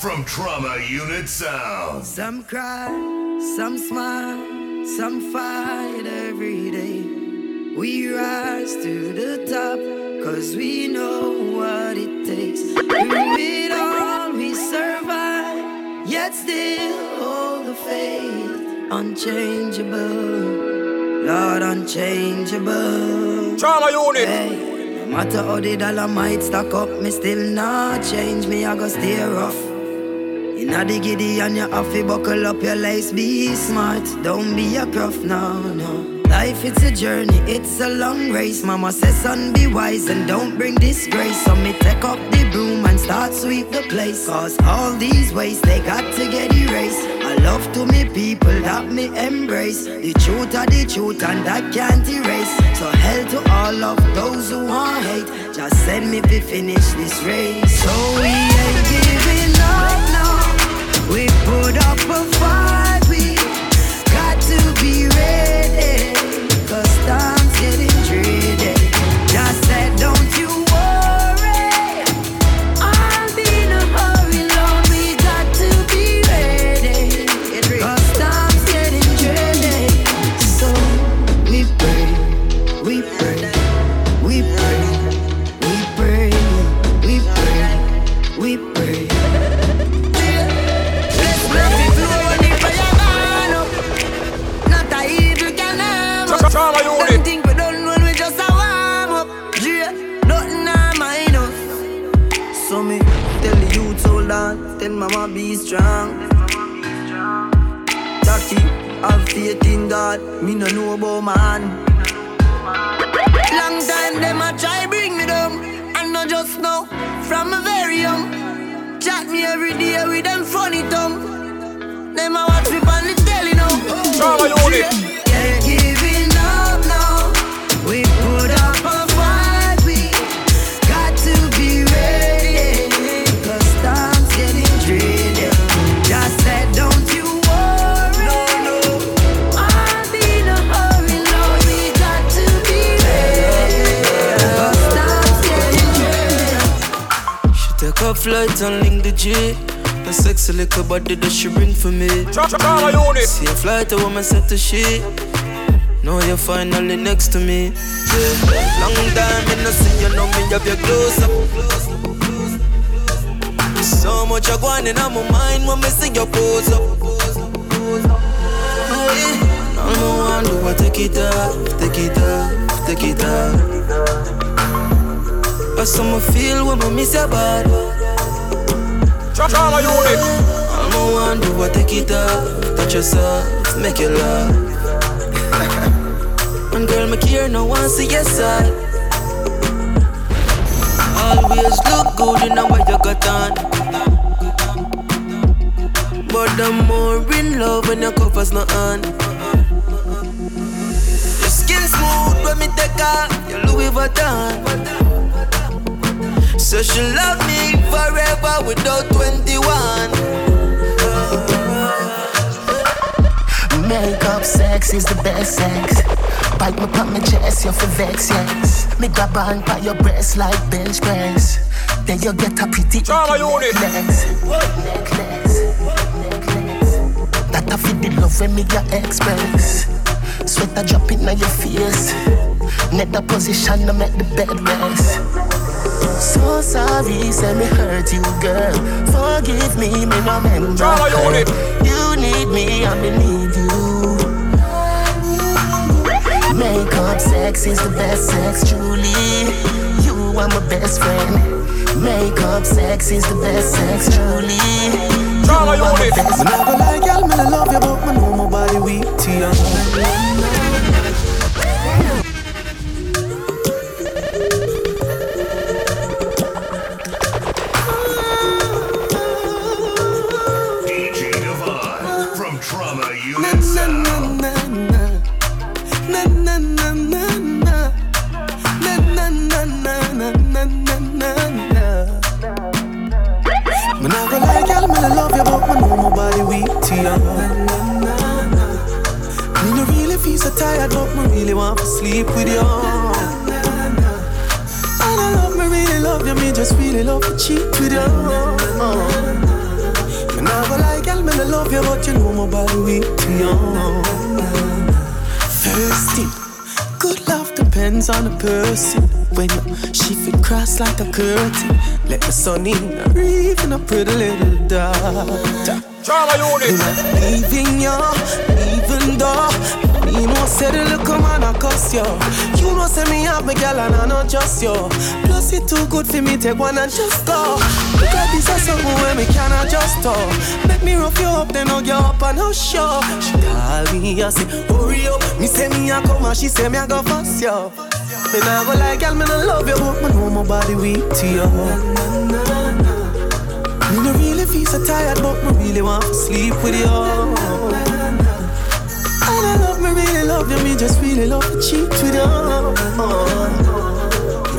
from Trauma Unit Sound. Some cry, some smile, some fight every day. We rise to the top, cause we know what it takes. Through it all, we survive, yet still hold the faith. Unchangeable, Lord, unchangeable. Trauma unit. Hey. No matter how the dollar might stack up, me still not change. Me I go stay rough. Inna the giddy and you have to buckle up your lace. Be smart, don't be a gruff, no, no. Life it's a journey, it's a long race. Mama says, son, be wise and don't bring disgrace. So me take up the broom and start sweep the place. Cause all these ways they got to get erased. I love to me people that me embrace. The truth are the truth and that can't erase. So hell to all of those who want hate. Just send me to finish this race. So we ain't giving up. We put up a fight. We got to be ready. Mama be strong. Jackie, have faith in God, me no know about man. Long time them a try bring me down, and not just now, from a very young. Chat me every day with them funny tongue. Them a watch me on the telly now. Trauma unit. Yeah, giving up now. We flight and link the G. A sexy little body that she bring for me. Tra- tra- Trauma unit. See a flight, a woman set to she. Now you're finally next to me. Yeah. Long time in the see you know me have your close up. So much I going in on my mind when me see your pose up. Yeah. Now no one do I take it off, take it off, take it off. I some feel when me miss your body. Tra- Trauma unit. I no one do I take it off, touch yourself, make you love. And girl, me care, no one see your side. Always look good in what you got on. But I'm more in love when your covers not on. Your skin smooth when me take off your Louis Vuitton. So she love me forever without 21. Makeup sex is the best sex. Bite me pop my chest, you for vex, yes. Me grab on by your breast like bench press. Then you get a pretty Trauma icky unit. necklace. Necklace, necklace. That I feel the love when me your express. Sweat a drop in your face. Net the position to make the bed rest. So sorry, say me hurt you, girl. Forgive me, me no remember. Trauma unit. You need me, I me need you. Makeup sex is the best sex, truly. You are my best friend. Makeup sex is the best sex, truly. You Trauma are my unit. best Me not go lie, girl, me love you, but me know my body weak to you. Sleep with you. And I love me, really love you, me just really love to cheat with you. Oh. me never like girl, me love you, but you know my body weak to you. Thirsty. Good love depends on the person. When you shift it cross like a curtain, let the sun in, even a pretty little daughter. Trauma unit. Leaving you, even though say the look little man I cuss you. You know say me up, me girl and I not just you. Plus it too good for me take one and just go. Because this is something where me cannot just talk. Make me rough you up then you up and no show. She call me I say hurry up. Me say me I come and she say me I go fast you. Me nah go like girl me no love you but me know my body weak to you. Me no really feel so tired, but me really want to sleep with you. Love really love you, me just really love to cheat with you. Me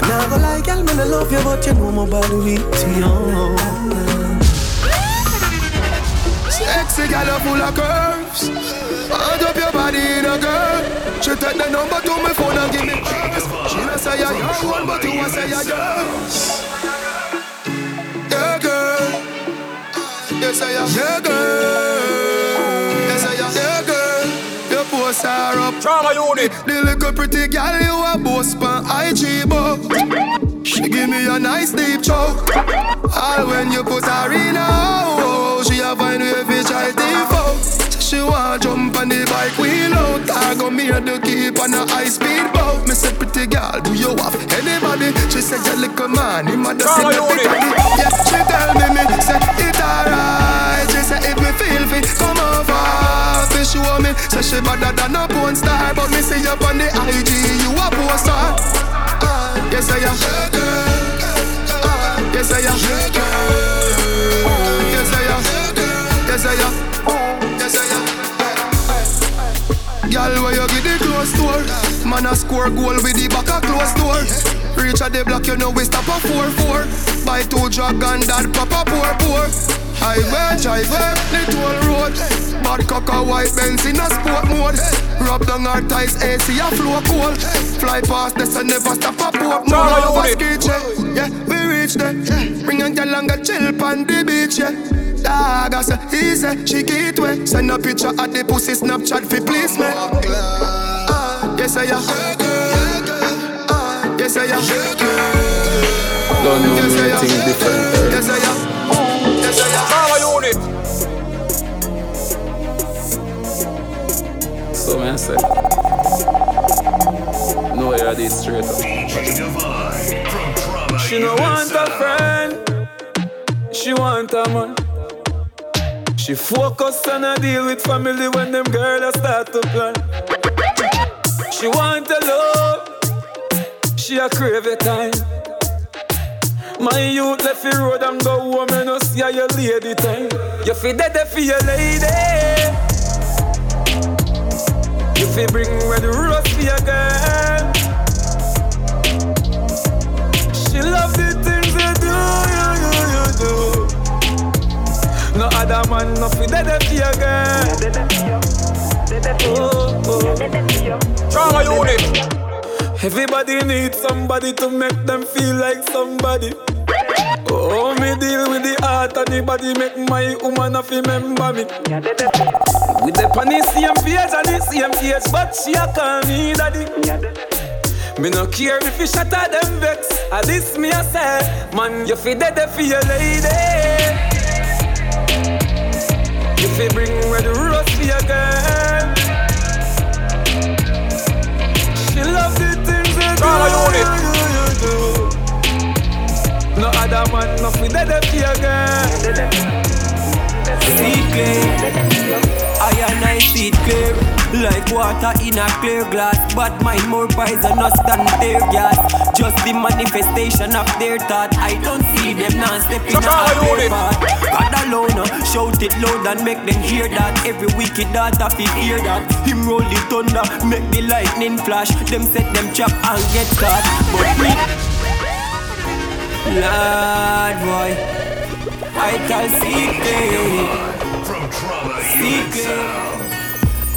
nah go like, girl, me love you, but you know my body weak to you. Sexy girl, full of curves. Hand up your body in a girl. She take the number to my phone and give me curves. She not say you're your one, but you want say you're yours. Yeah, girl. Yes, I am. Yeah, girl. Your posts are up. Trauma unit. The little pretty girl you a boss pan IG but She give me a nice deep choke. All when you put her in a hole She a find way fi try default She want jump on the bike wheel out I go me and the keep on a high speed boat. Me say pretty girl do you have anybody? She say you little man him a just Trauma in the big Yeah she tell me me say it alright. She say if me feel fit come over fi show me. Say she better than a porn star But me see you on the IG You a post star Ah, Yes I am. Ah, Yes I am. Yes I am. Yes I am. Yes I am. Girl, where you get the close door Man a score goal with the back a close door Reach at the block, you know we stop a 4-4 Buy two dragon, that pop a poor poor Highway, driveway, the toll road Bad cocker, white Benz in a sport mode. Rub down our ties, AC a flow cold. Fly past this and never stop a port. Mode Over unit. ski check, yeah, we reach there. Bring a girl and go chill on the beach, yeah. Dog, I say, say, she get way Send a picture of the pussy Snapchat fi please me. Ah, Yes, I am. Ah, Yes, I am. Don't i'm things different. Yes, I am So man say, no you're this straight up. She no want a friend, she want a man. She focus on a deal with family when them girls start to plan. She want a love, she a crave a time. My youth left the road and go home and no see how your lady time. You fi dead for your lady. You fi bring red rose for your girl. She love the things you do, you, you, you do. No other man, no fi dead for your girl. Oh, oh. Trauma unit. Everybody needs somebody to make them feel like somebody. Oh, me deal with the heart and the body, make my woman a remember me. With the the same and the same age, but she a call me daddy. Me no care if you shut her them vex. At this me a say, man, you fi dead for your lady. You fi bring red rose for your girl. Other man, no fi dead for your girl. See clear, I and I see it clear. Like water in a clear glass But mine more poisonous than their gas. Just the manifestation of their thought. I don't see them now stepping up, their path. God alone, uh, shout it loud and make them hear that. Every wicked daughter fi hear that. Him roll the thunder, make the lightning flash. Them set them trap and get caught. But me, Lord boy I can see clear. From Trauma. Sound.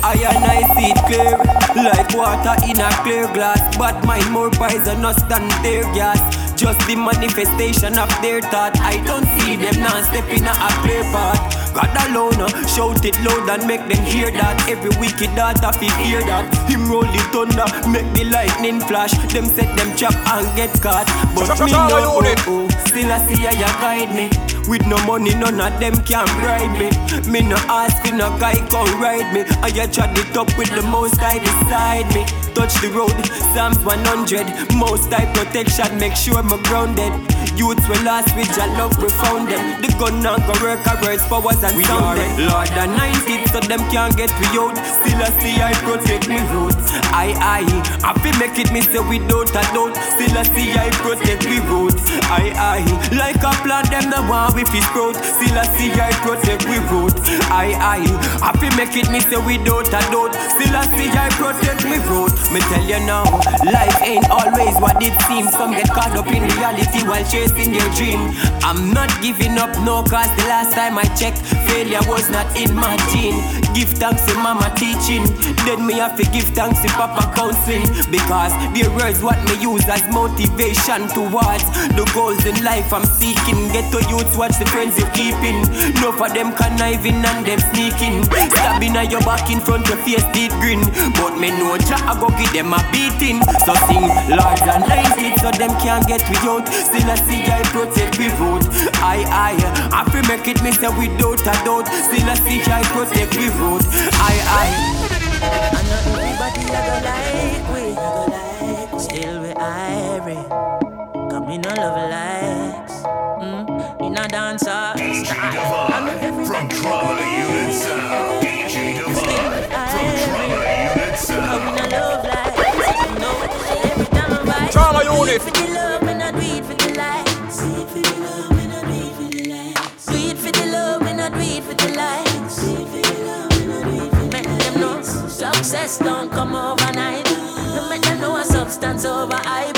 I and I see it clear. Like water in a clear glass. But mine more poisonous than their gas. Just the manifestation of their thought. I don't see them now stepping a clear path God alone. Shout it loud and make them hear that. Every wicked daughter feel hear that. Him roll the thunder, make the lightning flash. Them set them trap and get caught. But me no, oh, oh. Still I see how you guide me. With no money, none of them can bribe me. Me no ask for no guy come ride me. I you chat it up with the most I beside me. Touch the road, Psalms 100. Most I protection, make sure I'm grounded. Youths will last with your love, we found them. The gun now go work, our words, powers and we sound them. Lord, I 90, so them can't get me out. Still I see I protect me road. I, I, I feel make it me say without a doubt. Still I see I protect me road. I, I, like a plan them the one with his sprout. Still I see I protect me road. I, I, I feel make it me say without a doubt. Still I see I protect me road. Me tell you now, life ain't always what it seems. Some get caught up in reality while chasing chasing your dream. I'm not giving up, no, cause the last time I checked, failure was not in my gene. Give thanks to mama teaching, then me have to give thanks to papa counseling. Because their words what me use as motivation towards the goals in life I'm seeking. Get to youths, watch the friends you're keeping. No for them conniving and them sneaking. Stabbing at your back in front your face deep grin. But me know Jah I go give them a beating. So sing Lords and 90 so them can't get me out. Still I see see I protect we road. I, I, I feel make it me say without a doubt. Still I see I protect we road. I, I. I know everybody I go like we, I go like. Still we irie. Come in all love likes. Mm, in a dancer style. From Trauma Unit Sound. J Divine. From Trauma Unit Sound. Come in a love like. Trauma Unit. Success don't come overnight. No know a substance over hype.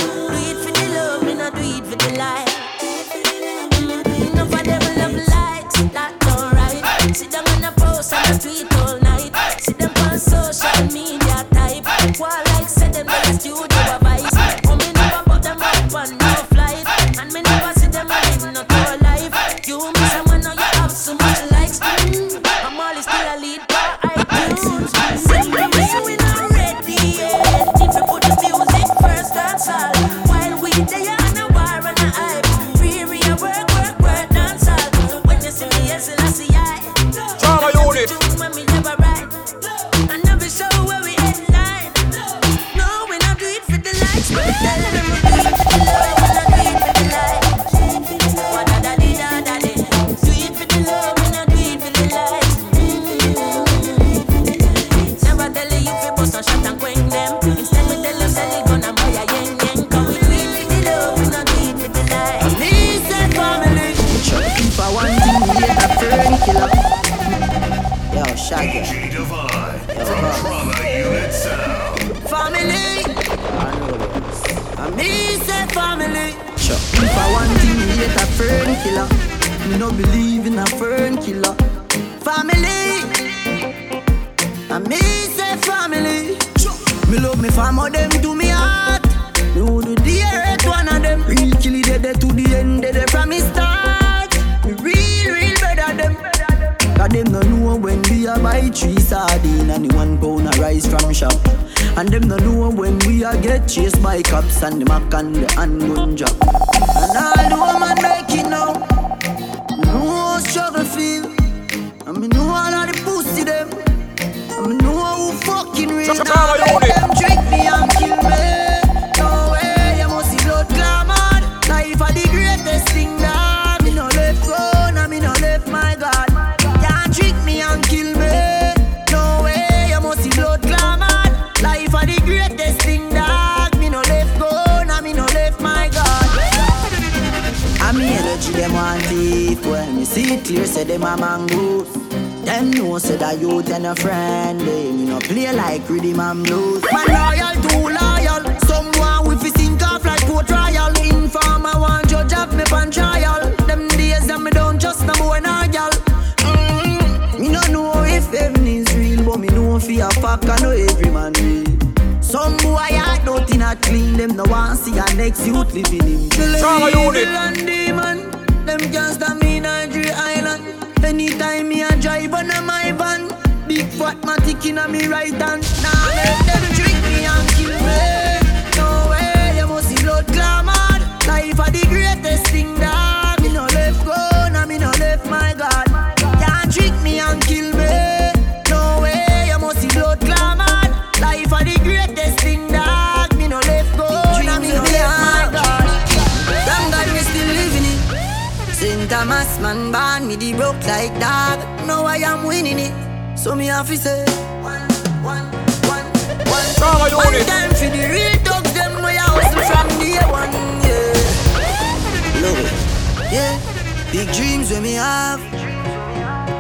Like dog. Now I am winning it. So me have to say one, one, one, one. One time for the real dogs, them I hustle from day one. Yeah, love it. Yeah, big dreams when me have.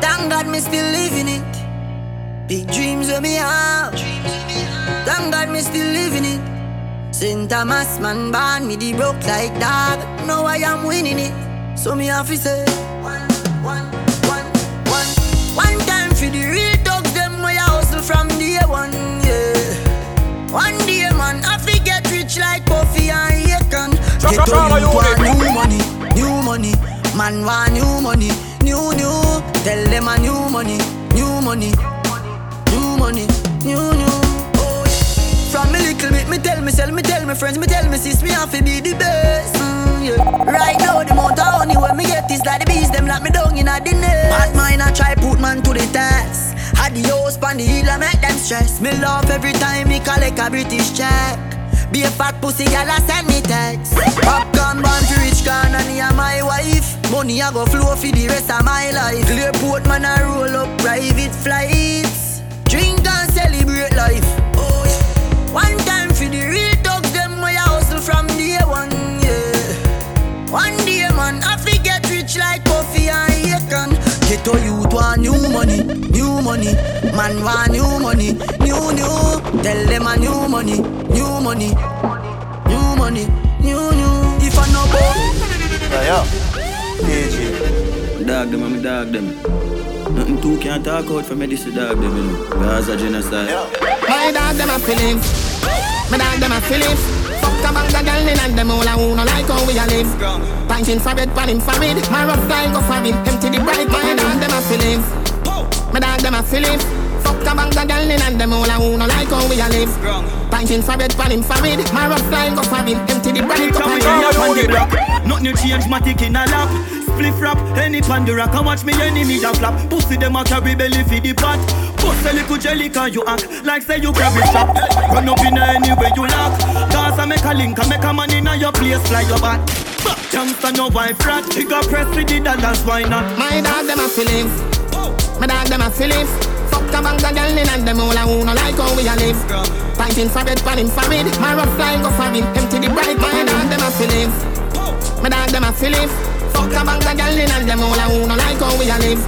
Thank God me still living it. Big dreams when me have. Thank God me still living it. St. Thomas man born me the broke like dog. Now I am winning it. So me have to say One day man, I fi get rich like Puffy and Akon. Get on you want new money, new money. Man want new money, new new. Tell them a new money, new money, new money, new new. Oh, yeah. From me little bit, me tell myself, me tell my friends, me tell me sis, me have to be the best. Mm, yeah. Right now, the amount of honey when me get is like the bees, them lock me down in a the nest. Bad mind, I try put man to the test. Had the house pan the hill, I make them stress. Me laugh every time me collect a British check. Be a fat pussy, gal, I send me text. Popcorn born to rich can and he my wife. Money I go flow for the rest of my life. Clearport man, I roll up private flights. Drink and celebrate life. Oh yeah. One time to youth want new money, new money. Man want new money, new new. Tell them a new money, new money, new money, new new. If I no go, Yeah, yeah. DJ. Dog them, I'm dog them. Nothing two can't talk out for me, this is dog them, you know. Gaza genocide. My dog them a feelings. My dog them a feelings. Girl in and them all a who no like how we a live. Pinting for bed, pan him for it. My rough flying go for him. Empty the bright. My dog them a feelings. My dog them a feelings. Fuck a bang of girl in and them all a who no like how we a live. Pinting for bed, pan him for it. My rough flying go for him. Empty the bright. Go for him. Nothing change, matic in a lap. Spliff rap, any pandora can watch me enemy a flap. Pussy them a carry belly for the pot. Bust a little jelly can you act like say you grab it shop. Run up in any you lock. Cause I make a link, I make a man in your place fly your back. Youngster no wife rat. Got press with the dollars, why not? My dog them a feelings. My dog them a feelings. Fuck a bang of girl in and them all a who no like how we a live. Pinting for bed, him for it. My rough flying go for him. Empty the bright. My dog them a feelings. My dog them a feelings. Fuck a bang of girl in and them all a who no like how we a live.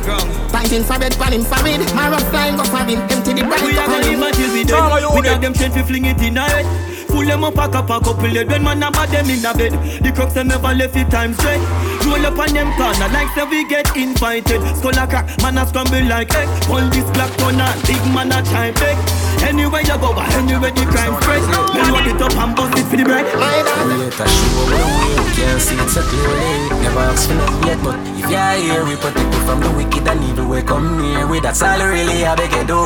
Pinting for bed, pan him for it. My rough flying go for him. Empty the bright. We are gonna live until we dead. We got them strength to fling it in a head. Full them up, pack up, pack up, pull it. When man a bad them in a bed. The crooks them never left it time straight. Roll up on them corner like say we get invited. Skull a crack, man a scramble like egg. Pull this black corner, big man a try beg. Anywhere you go, anywhere the crime spread. Me load it up and bust it for the bread. Create a show where we can't see it so clearly. Never ask for nothing yet, but if you're here, we protect you from the wicked and evil. We come near with that's all really I beg you do.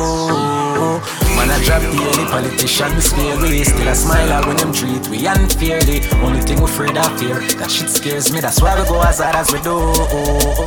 Man, I drop the any politician, we scary. Still a smile out when them treat we unfairly. Only thing we afraid of fear, that shit scares me. That's why we go as hard as we do.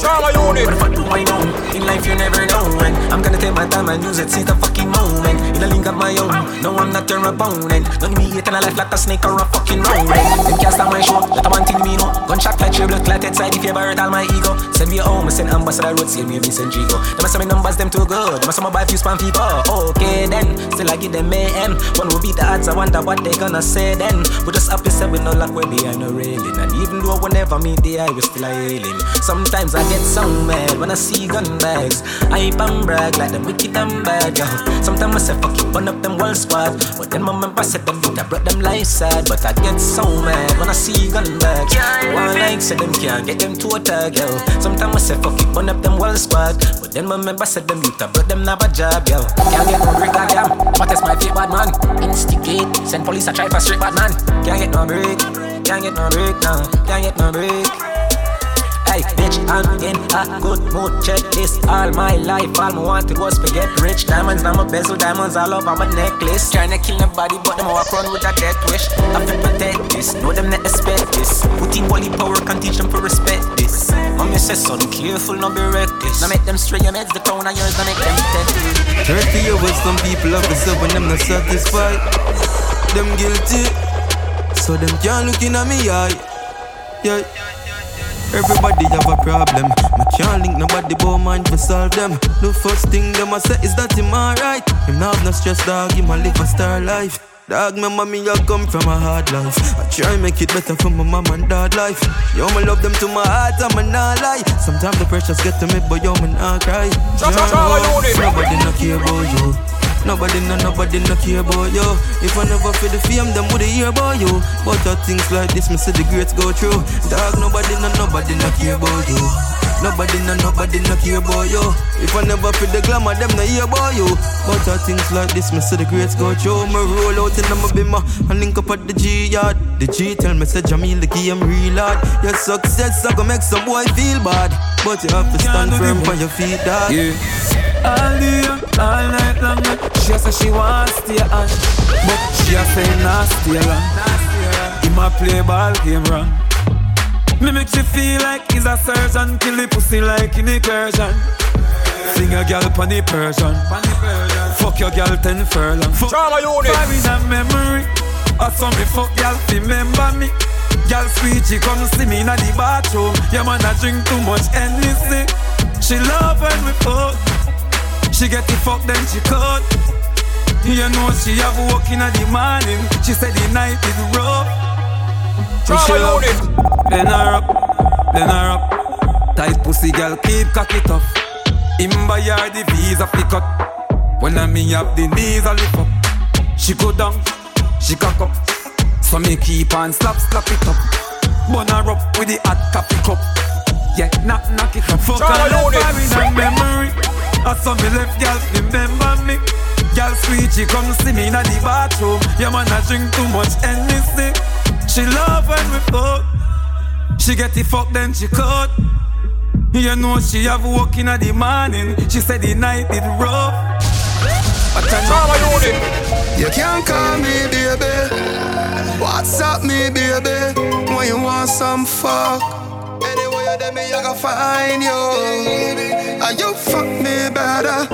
Trauma unit. What if I do my own? In life you never know when I'm gonna take my time and use it, see the fucking moment. In a link of my own, no I'm not your opponent. None of me hate in a life like a snake or a fucking rodent. Them can't stop my show, that one thing me know. Gunshot like blood clot inside if you hurt all my ego. Send me home, send ambassador road, save me Vincent Gigo. Them a me numbers, them too good. Them a my buy few spam people. Okay then, still I give them AM. One will beat the odds, I wonder what they gonna say then. We just happy say we no luck, we behind no railing. And even though we never meet the eye, we still a hailing. Sometimes I get so mad when I see gun bags. I and brag like them wicked and bad, yo. Sometimes I say fuck burn up them whole squad. But then my member said them think I brought them life sad. But I get so mad when I see gun bags. One like say them can't get them to a tag, yo. Sometimes I say fuck you, burn up them whole squad. But then my member said them youth I brought them have a job, yo. Can't get no break, goddamn. What is my bad man? Instigate, send police a try for straight bad man. Can't get no break, can't get no break, no, can't get no break. Life, bitch. I'm in a good mood. Check this. All my life, all I wanted was to get rich. Diamonds on my bezel, diamonds all over my necklace. Tryna kill nobody, but them walk around with a death wish. I feel protect this, know them not expect this. Put in holy power, can teach them to respect this. Mommy says, son, careful, no be reckless. Now make them straight your meds, the crown of yours, now make them dead. 30 years, some people have the when them not satisfied. Them guilty, so them can't look in at me eye. Yeah. Everybody have a problem. Me can't link nobody but mind to solve them. The first thing them I say is that him alright. Him not have no stress, dog. Him a live a star life. Dog, remember mommy, I come from a hard life. I try make it better for my mom and dad life. Yo, me love them to my heart, I'm not lie. Sometimes the pressures get to me, but yo, me not cry. Nobody not care about you. Nobody no nobody no care about you. If I never feel the fame, them would hear about you. But things like this, me see the greats go through. Dog, nobody no nobody no care about you. Nobody no nobody no care about you. If I never feel the glamour, them no hear about you. But uh, things like this, me see the greats go through. Me roll out in my bimmer and link up at the G yard. The G tell me say Jamil the game real hard. Your success I go make some boy feel bad, but you have to stand firm on your feet, dog. Yeah. All day, all night long. She say she want stay on, but she say nah stay long. Him a play ball game wrong. Me make she feel like he's a surgeon, kill the pussy like in incursion. Sing a girl pon the Persian. Fuck your girl ten furlong. Fuck Trauma unit. Fire in a memory. I saw me fuck girl remember me. Girl sweet, she come see me in the bathroom. Yeah man, I drink too much Hennessy. She love when we fuck. She get the fuck then she cut. You know she have work in the morning. She said the night is rough. Trauma unit. Then her up, then her up. Tight pussy girl keep cock it up. Him buy her the visa fi cut. When I me up the knees a lift up. She go down, she cock up. So me keep on slap slap it up. Bun her up with the hot coffee cup. Yeah, knock knock it up. Fuck Trauma her unit. left her in her memory. I saw me left girl remember me. Girl sweet, she come see me in the bathroom. Yeah man, I drink too much Hennessy. She love when we fuck. She get the fuck then she cut. You know she have work in the morning. She said the night is rough. But I Trauma unit. You can't call me baby. What's up, me baby? When you want some fuck. Anyway, you there, me, I gotta find you. Are you fuck me better?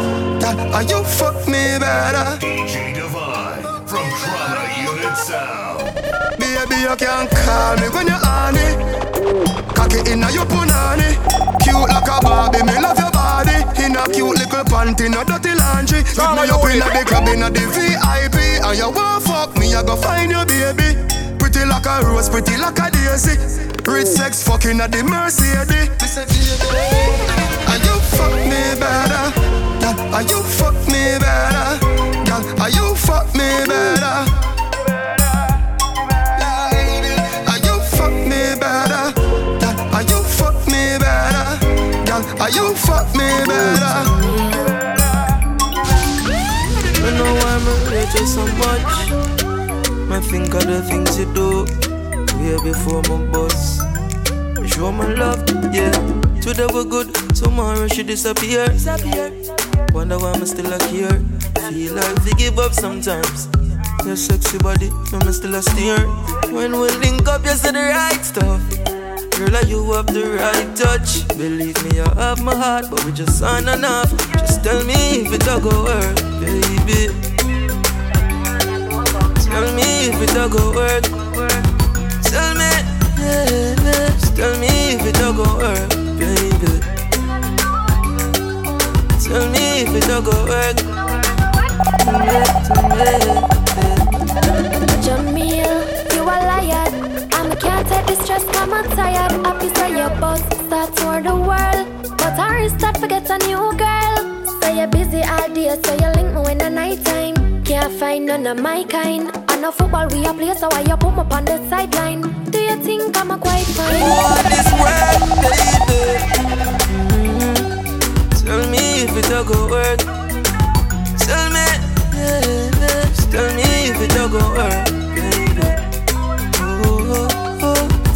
Are you fuck me better? Baby, you can call me when you're on it. Cocky inna your punani. Cute like a Barbie, me love your body. In a cute little panty, no dirty laundry. Pick me up inna the club, inna the VIP. And you want fuck me, I go find your baby. Pretty like a rose, pretty like a daisy. Rich sex fucking at the Mercedes. Are you fuck me better? Girl, Are you fuck me better? Girl, Are you fuck me better? You fuck me better? I know why I rate you so much. I think of the things you do. Way before my boss. Show my love, yeah. Today we're good, tomorrow she disappear. Wonder why I'm still a care. Feel like we give up sometimes. Your sexy body, I'm still a steer. When we link up, you say the right stuff. Girl, like you have the right touch. Believe me, I have my heart, but we just aren't enough. Just tell me if it a go work, baby. Tell me if it a go work. Tell me, yeah. Just tell me if it a go work, baby. Tell me if it a go work. Tell me, tell me. Take this stress, I'm tired. Happy say your boss start toward the world. But I start forget a new girl. Say you're busy all day, so you link me when the night time. Can't find none of my kind. I know football we a play, so why you put me on the sideline? Do you think I'm a quite fine? What is work, baby? Mhm. Tell me if it a go work. Tell me, yeah, yeah. Tell me if it a go work,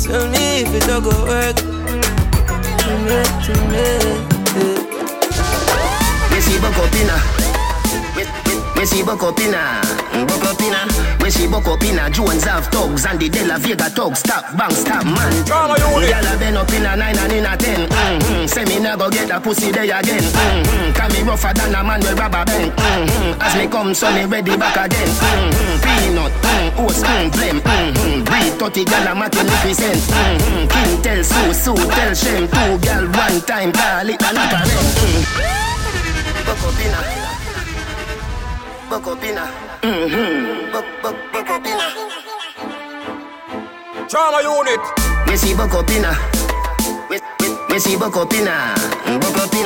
Tell me if it a go work. me, to me. We see buck up inna. We, we, we see buck up inna. Buck up inna. We see buck up inna. Jones have thugs and the De La Vega thugs. Stop, bang, stop, man. Gyal a been up inna nine and inna ten. Mm-hmm. Say me nah go get a pussy day again. Mm-hmm. Can me rougher than a man with rubber band. Mm-hmm. As me come, so me ready back again. Mm-hmm. Peanut, mm, oats, mm, blem. Mm-hmm. Breed 30 gyal a making represent. Mm-hmm. King tell Sue, Sue tell Shem. Two gyal one time, call it a knock a mm Buck up inna. Buck up inna. Mm-hmm. Buck, buck, buck up inna. Trauma unit. We see buck up inna. We, we, we see buck up inna. Buck up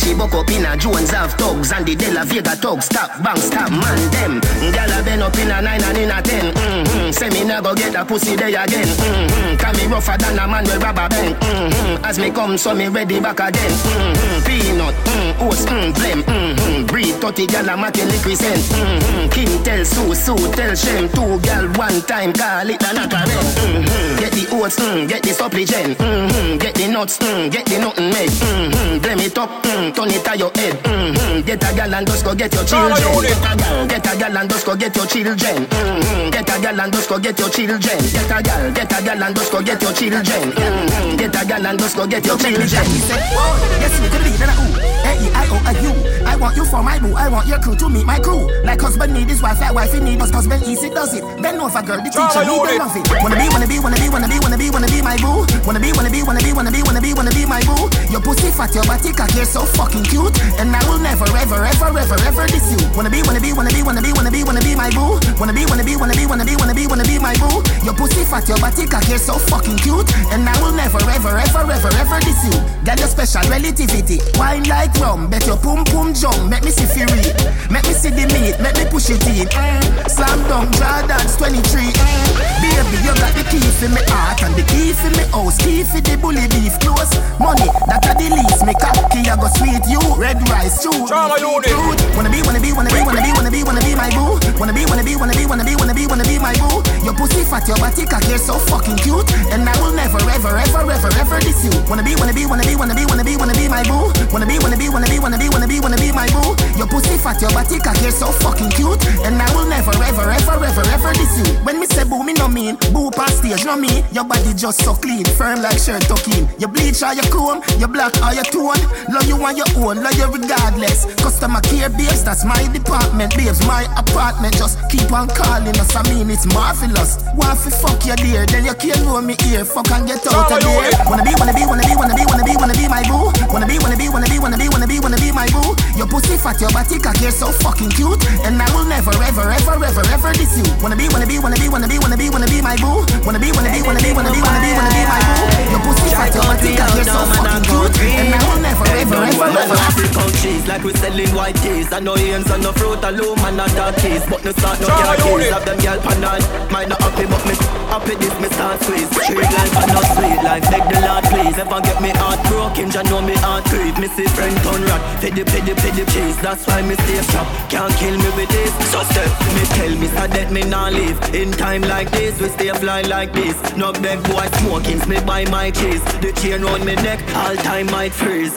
see buck up inna. Jones have thugs and the De La Vega thugs. Stop, bang, stop, man, them. Gyal a been up inna nine and inna ten. Mm-hmm. Say me nah go get a pussy day again. Mm-hmm. Can me rougher than a man with rubber band. Mm-hmm. As me come, so me ready back again. Mm-hmm. Peanut, mm, oats, mm, blem. Mm-hmm. Breed 30 gyal a making liquid. Mm-hmm. King tell Sue, Sue tell Shem. Two gyal one time, call it a knock a mm-hmm. Get the oats, mm, get the supplement. Mm-hmm. Get the nuts, mm, get the nothing made. Mm-hmm. Blem it up, mm, turn it to your head. Mm-hmm. Get a gal and just go get your children. Get a gal, get a gal and just go get your children. Mm-hmm. Get a gal and just go get your children. Get a gal, get a gal and just go get your children. Mm-hmm. Get a gal and just go get your children. Yes, you could be then ooh. A-E-I-O-U. I want you for my boo. I want your crew to meet my crew. Like husband need his wife, that wife he need us. Husband easy does it. Bend over, girl. The teacher need the love it. Wanna be, wanna be, wanna be, wanna be, wanna be, wanna be my boo. Wanna be, wanna be, wanna be, wanna be, wanna be, wanna be my boo. Your pussy fat, your body cock, you're so fucking cute. And I will never, ever, ever, ever, ever diss you. Wanna be, wanna be, wanna be, wanna be, wanna be, wanna be my boo. Wanna be, wanna be, wanna be, wanna be, wanna be, wanna be my boo. Your pussy fat, your body cock, you're so fucking cute. And I will never, ever, ever, ever, ever diss you. Got your special relativity. Wine like rum, bet your pum pum jump. Make me see fury. Make me see the meat, make me push it in. Mm. Slam dunk, Jordan's 23. Mm. Baby, you got the key for me heart and the key for me house. Key for the bully beef close. Money, that a the least. Me cocky, I go sweet you. Red rice, chew. Trauma unit. Wanna be, wanna be, wanna be, wanna be, wanna be, wanna be my boo. Wanna be, wanna be, wanna be, wanna be, wanna be, wanna be my boo. Your pussy fat, your body cock, you're so fucking cute. And I will never, ever, ever, ever, ever diss you. Wanna be, wanna be, wanna be, wanna be, wanna be, wanna be my boo. Wanna be, wanna be, wanna be, wanna be, wanna be, wanna be my boo. Your pussy fat, your body cock, you're so fucking cute. And I will never, ever, ever, ever, ever diss you. When me say boo, me no mean boo past stage, no me. Your body just so clean, firm like shirt tucking. You bleach or you comb, you black or you tone. Love you on your own, love you regardless. Customer care babes, that's my department, babes, my apartment. Just keep on calling us, I mean it's marvelous. Want fi fuck you dear, then you can't know me here. Fuck and get out of here. Wanna be, wanna be, wanna be, wanna be, wanna be, wanna be my boo. Wanna be, wanna be, wanna be, wanna be, wanna be, wanna be my boo. Your pussy fat, your body cock, you're so fucking cute. And I will never, ever, ever, ever, ever diss you. Wanna be, wanna be, wanna be, wanna be, wanna be, wanna be my boo. Wanna be, wanna be, wanna be, wanna be, wanna be, wanna be my boo. Your pussy fat, your body cock, you're so fucking cute. And I will never, ever, ever, ever. African cheese like we selling white teas. I know hands on the fruit alone, man, not that keys. But no start no car keys. Have them girl panel. Might not happy, but me happy this me start squeeze. Street life and not sweet life. Beg the Lord please. Never get me heart broken, just know me heart creep. Me see friend turn rat. Pity, pity, pity cheese. That's why me stay strong. Can't kill me with this. So step me tell me so that me not live. In time like this, we stay fly like this. No beg boy smoking, me buy my cheese. The chain round me neck, all time might freeze.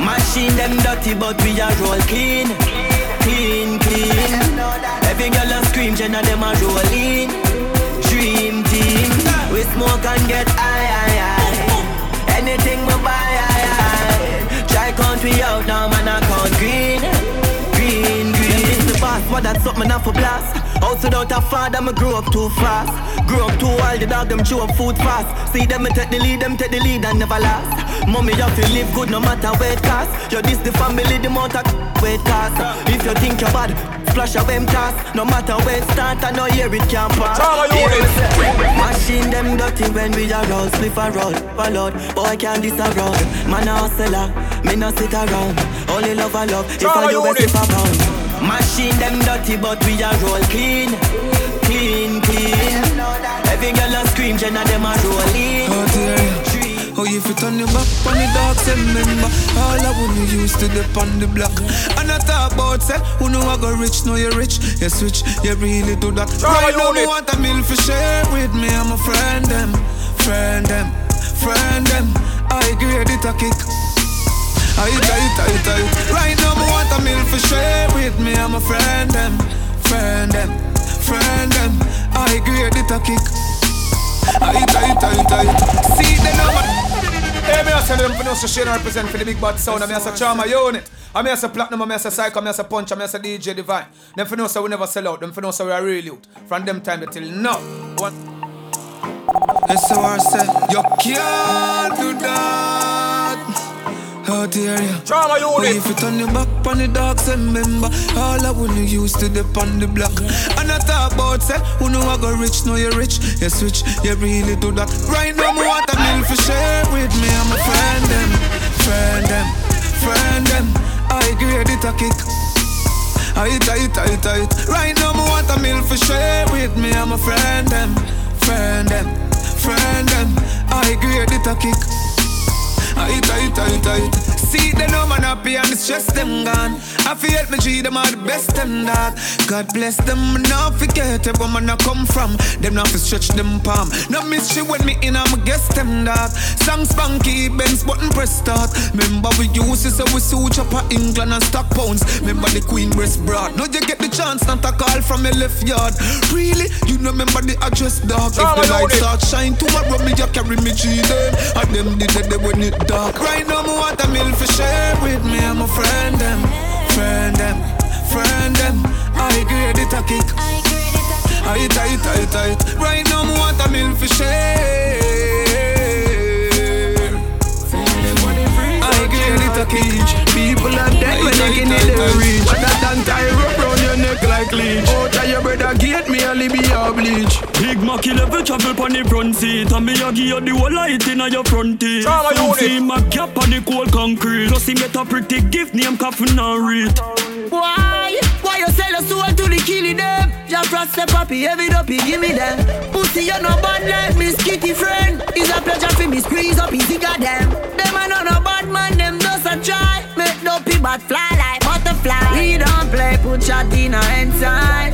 Machine them dirty, but we are roll clean, clean, clean. Every girl a scream, Jenna them a roll in. Dream team, we smoke and get high, high, high. Anything we buy, high, high. Try country out now, man I count green. Boss, what that's something off for blast. House without a father, me grew up too fast. Grew up too wild, the dog them chew up food fast. See them me take the lead, them take the lead and never last. Mommy, you feel live good no matter where it cost. You this the family, the of weight cost. If you think you're bad, splash of them toss. No matter where it start, I know here it can pass. Machine them dirty when we are roll, spliff a roll, a load. Boy can't this a road. Man a hustler, me no sit around. Only love I love, if I do best if I pound. Machine them dirty, but we are roll clean, clean, clean. Every girl a scream, Jenna them a roll in. Oh, if you turn your back on the say remember All I wanna used to dip on the block And I talk about say, who know I go rich, know you rich You switch, you really do that Right now, me want a meal for share with me I'm a friend them, friend them, friend them I grade it a kick. I tight, tight, tight. Right now, me want a meal for share with me and my friend them, friend them, friend them. I grade it a kick. I tight, tight, tight. See the number. Hey, me say them no shit represent for the big bad sound. I me say Trauma unit. I me say platinum. I me say psycho. I me say punch. I me say DJ divine. Them say we never sell out. Them say we are real youth. From them time till now. One. How I say. You can't do that out here, yeah. Trauma unit. If you turn your back on the dogs, remember all I wanna use to dip on the block. And I talk about say, who know I go rich, know you rich. You switch, you really do that. Right now, me want a meal for share with me. I'm a friend them, friend them, friend them. I grade it a kick. I tight, tight, tight. Right now, me want a meal for share with me. I'm a friend them, friend them, friend them. I grade it a kick. I tight, tight, tight. See them no man happy and the stress them gone. I feel me G them are the best them that. God bless them, not forget where man I come from. Them not to stretch them palm. No mystery when me in, I'm guess them that. Song spunky, Benz button press start. Remember we use it so we switch up England and stock pounds. Remember the Queen breast broad. Now you get the chance not to call from your left yard. Really, you know remember the address dog. If the lights start shine tomorrow, me you carry me G them. And them did it when it dark. Right now, me want a meal for share with me and my friend them, friend them, friend them. I grade it a kick. I tight, tight, tight. Right now, me want a meal for share. I grade it a kick. People are dead when they can hit the reach. But that don't tie rope round your neck like leech. Oh, try your brother get me a libby or bleach. Big Mac level travel pon the front seat And me a give you the whole light inna your front teeth Trauma Don't unit. see my gap on the cold concrete Plus he get a pretty gift name coffin and read Why? Why you sell your soul to the killing them? Just trust the puppy, every dopey, give me them. Pussy, you no bad like Miss Kitty friend. It's a pleasure for me squeeze up easy got them. Them are not no bad man, them just a try. Make dopey but fly like butterfly. We don't play, put shot in our inside.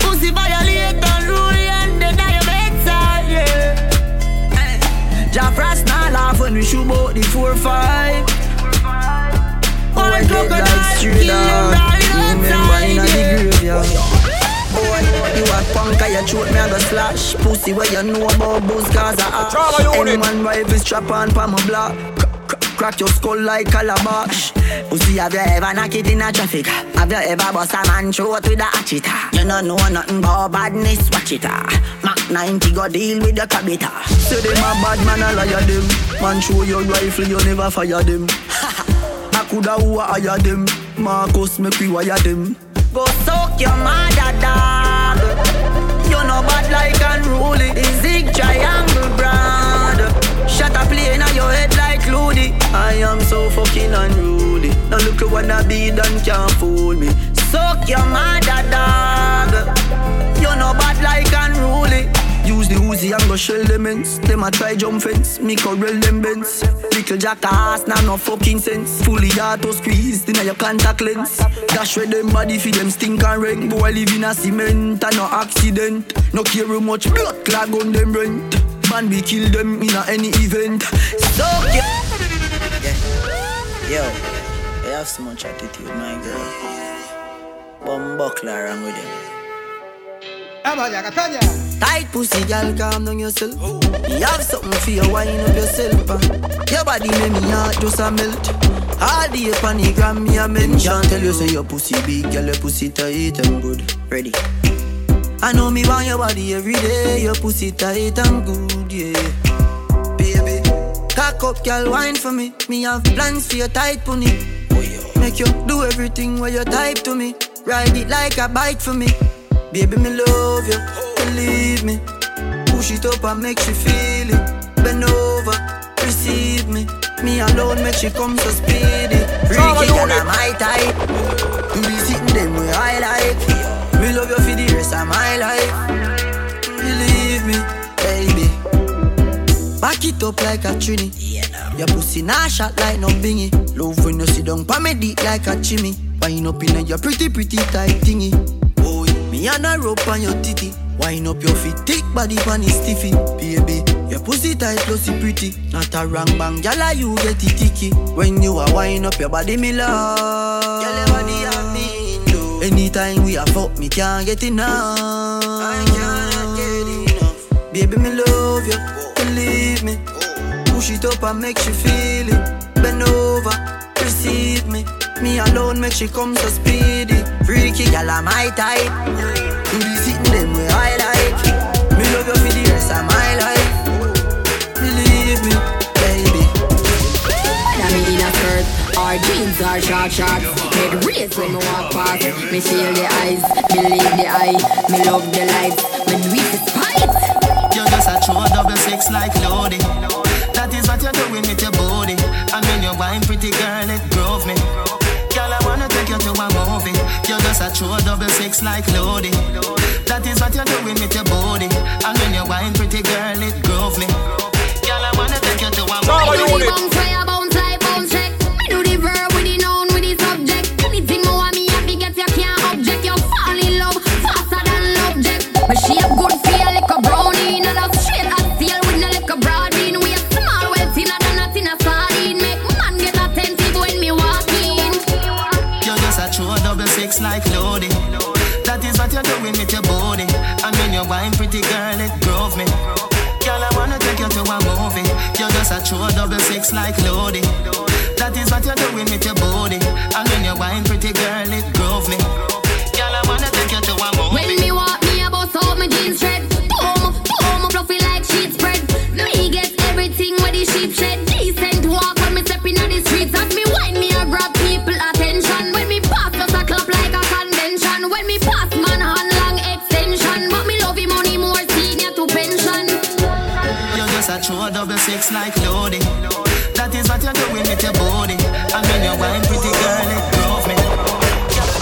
Pussy violate and rule and they die your bedside, yeah. Eh, Jah Frost not laugh when we shoot out the four five. Oh, I get like straight up. Remember in the graveyard. Boy, you a punk, I your throat, me a go slash Pussy where you know about booze, cause I ash Trauma unit. Any man rifle strap on pa my block Crack- your skull like calabash Pussy, have you ever knock it in a traffic? Have you ever bust a man throat with a hatchet? You don't know nothing about badness, watch it ah. Mac 90 go deal with your cabita Say them a bad man, I liar them. Man, show your rifle, you never fire them. I coulda who a hire them. Marcus, make we wire them. Go soak your mother dog You know bad like unruly The zig triangle brand Shut a plane on your head like I am so fucking unruly. Now look at what I be done can't fool me. Soak your mother dog You know bad like unruly Use the Uzi and go shell them ends. Them a try jump fence, me corral them bends. Little jackass, now no fucking sense. Fully auto squeezed in your contact lens. Dash where them body for them stink and rank. Boy live in a cement and no accident. No care much blood clog on them rent. Man we kill them in a any event. Soak your Yo, I have so much attitude, my girl. Bumbuckler around with him. Tight pussy, girl, calm down yourself. You have something for you, wine up yourself. uh. Your body make me heart just a melt. All the the gram, me a mention. Tell you say your pussy big, girl, your pussy tight and good. Ready? I know me want your body every day. Your pussy tight and good, yeah. Baby, cock up, girl, wine for me. Me have plans for your tight pony. Make you do everything where you type to me. Ride it like a bike for me. Baby, me love you, believe me. Push it up and make you feel it. Bend over, receive me. Me alone make she come so speedy. Freaky girl, I'm my type. You be sitting them where I like. Me love you for the rest of my life. Believe me, baby. Back it up like a trini. Your pussy nah shot like no bingy. Love when you sit down pa me like a chimney. Wind up in your pretty pretty tight thingy. Oh, me and a rope on your titty. Wind up your feet, thick body pan is stiffy, baby. Your pussy tight, it pretty. Not a wrong bang, gyal you get it ticky. When you are wind up your body, me love. Gyal body Anytime we are fuck, me can't get enough. I cannot get enough. Baby, me love you, believe me. Push it up and make you feel it. Bend over, receive me. Me alone make she come so speedy. Freaky gyal, I'm my type. Do the sitting them way I. skirt or jeans or short shorts Head raise when me walk past Me feel the eyes, believe the eye Me love the lights, me do it despite You're just a true double six like loading. That is what you're doing with your body. And when you're wine, pretty girl, it grove me. Girl, I wanna take you to a movie. You're just a true double six like loading. That is what you're doing with your body. And when you're wine, pretty girl, it grove me. Girl, I wanna take you to a movie. Six like loading. That is what you're doing with your body. And when you're wine, pretty girl, it grove me. Girl, I wanna take you to a movie. You're just a true double six like loading. That is what you're doing with your body. And when you're wine, pretty girl, it grove me. Girl, I wanna take you to a movie. Six like loading. That is what you're doing with your body. And when you're wine, pretty girl, it grove me.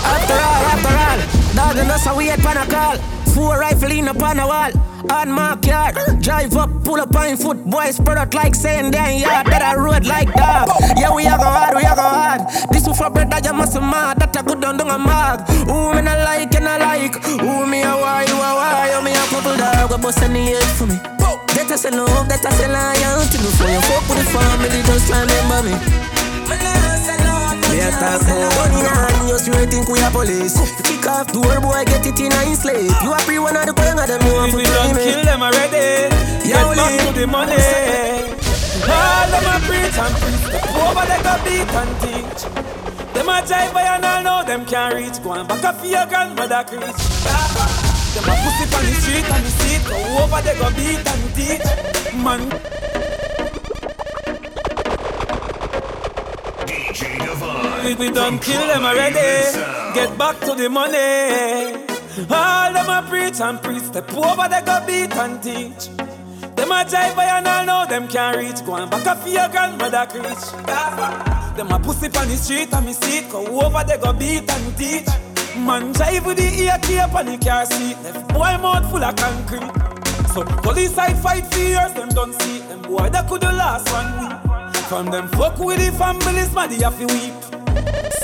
After all, after all, dog and us a wait pan a call. Four rifle in upon a wall. On my yard, drive up, pull up on foot, boys spread out like saying damn yard. That I road like dog. Yeah, we are go hard, we are go hard. This one for bread that you must mad. That a good down down a mag. Who me not like and I like. Who me a why, you a why. You me a couple dog, we bust any head for me. That I say love, that I say loyalty. Before you fuck with the family, just remember me. Me a talk more in hand, you straight think we a police. Kick off the door, boy, get it in a slave. You a pre one of the queen of them, you to We play kill them already. Yeah, Get back to the money. All them a preach and preach. Over they go beat and teach. Them a jive by and all know them can't reach. Go and back up for your grandmother preach. Them a pussy on the street and the seat. Go over they go beat and teach. Man, DJ Divine. we, we done kill them already. Get back to the money. All them a preach and preach. Step over they go beat and teach. Them a jive by and all know them can't reach. Go and back up for your grandmother preach. Them a pussy on the street and me seat. Go over they go beat and teach. Man jive with the ear cape and the car seat. Left boy mouth full of concrete. So police I fight for years, them don't see them boy that could the last one week. From them fuck with the families, man, they have to weep.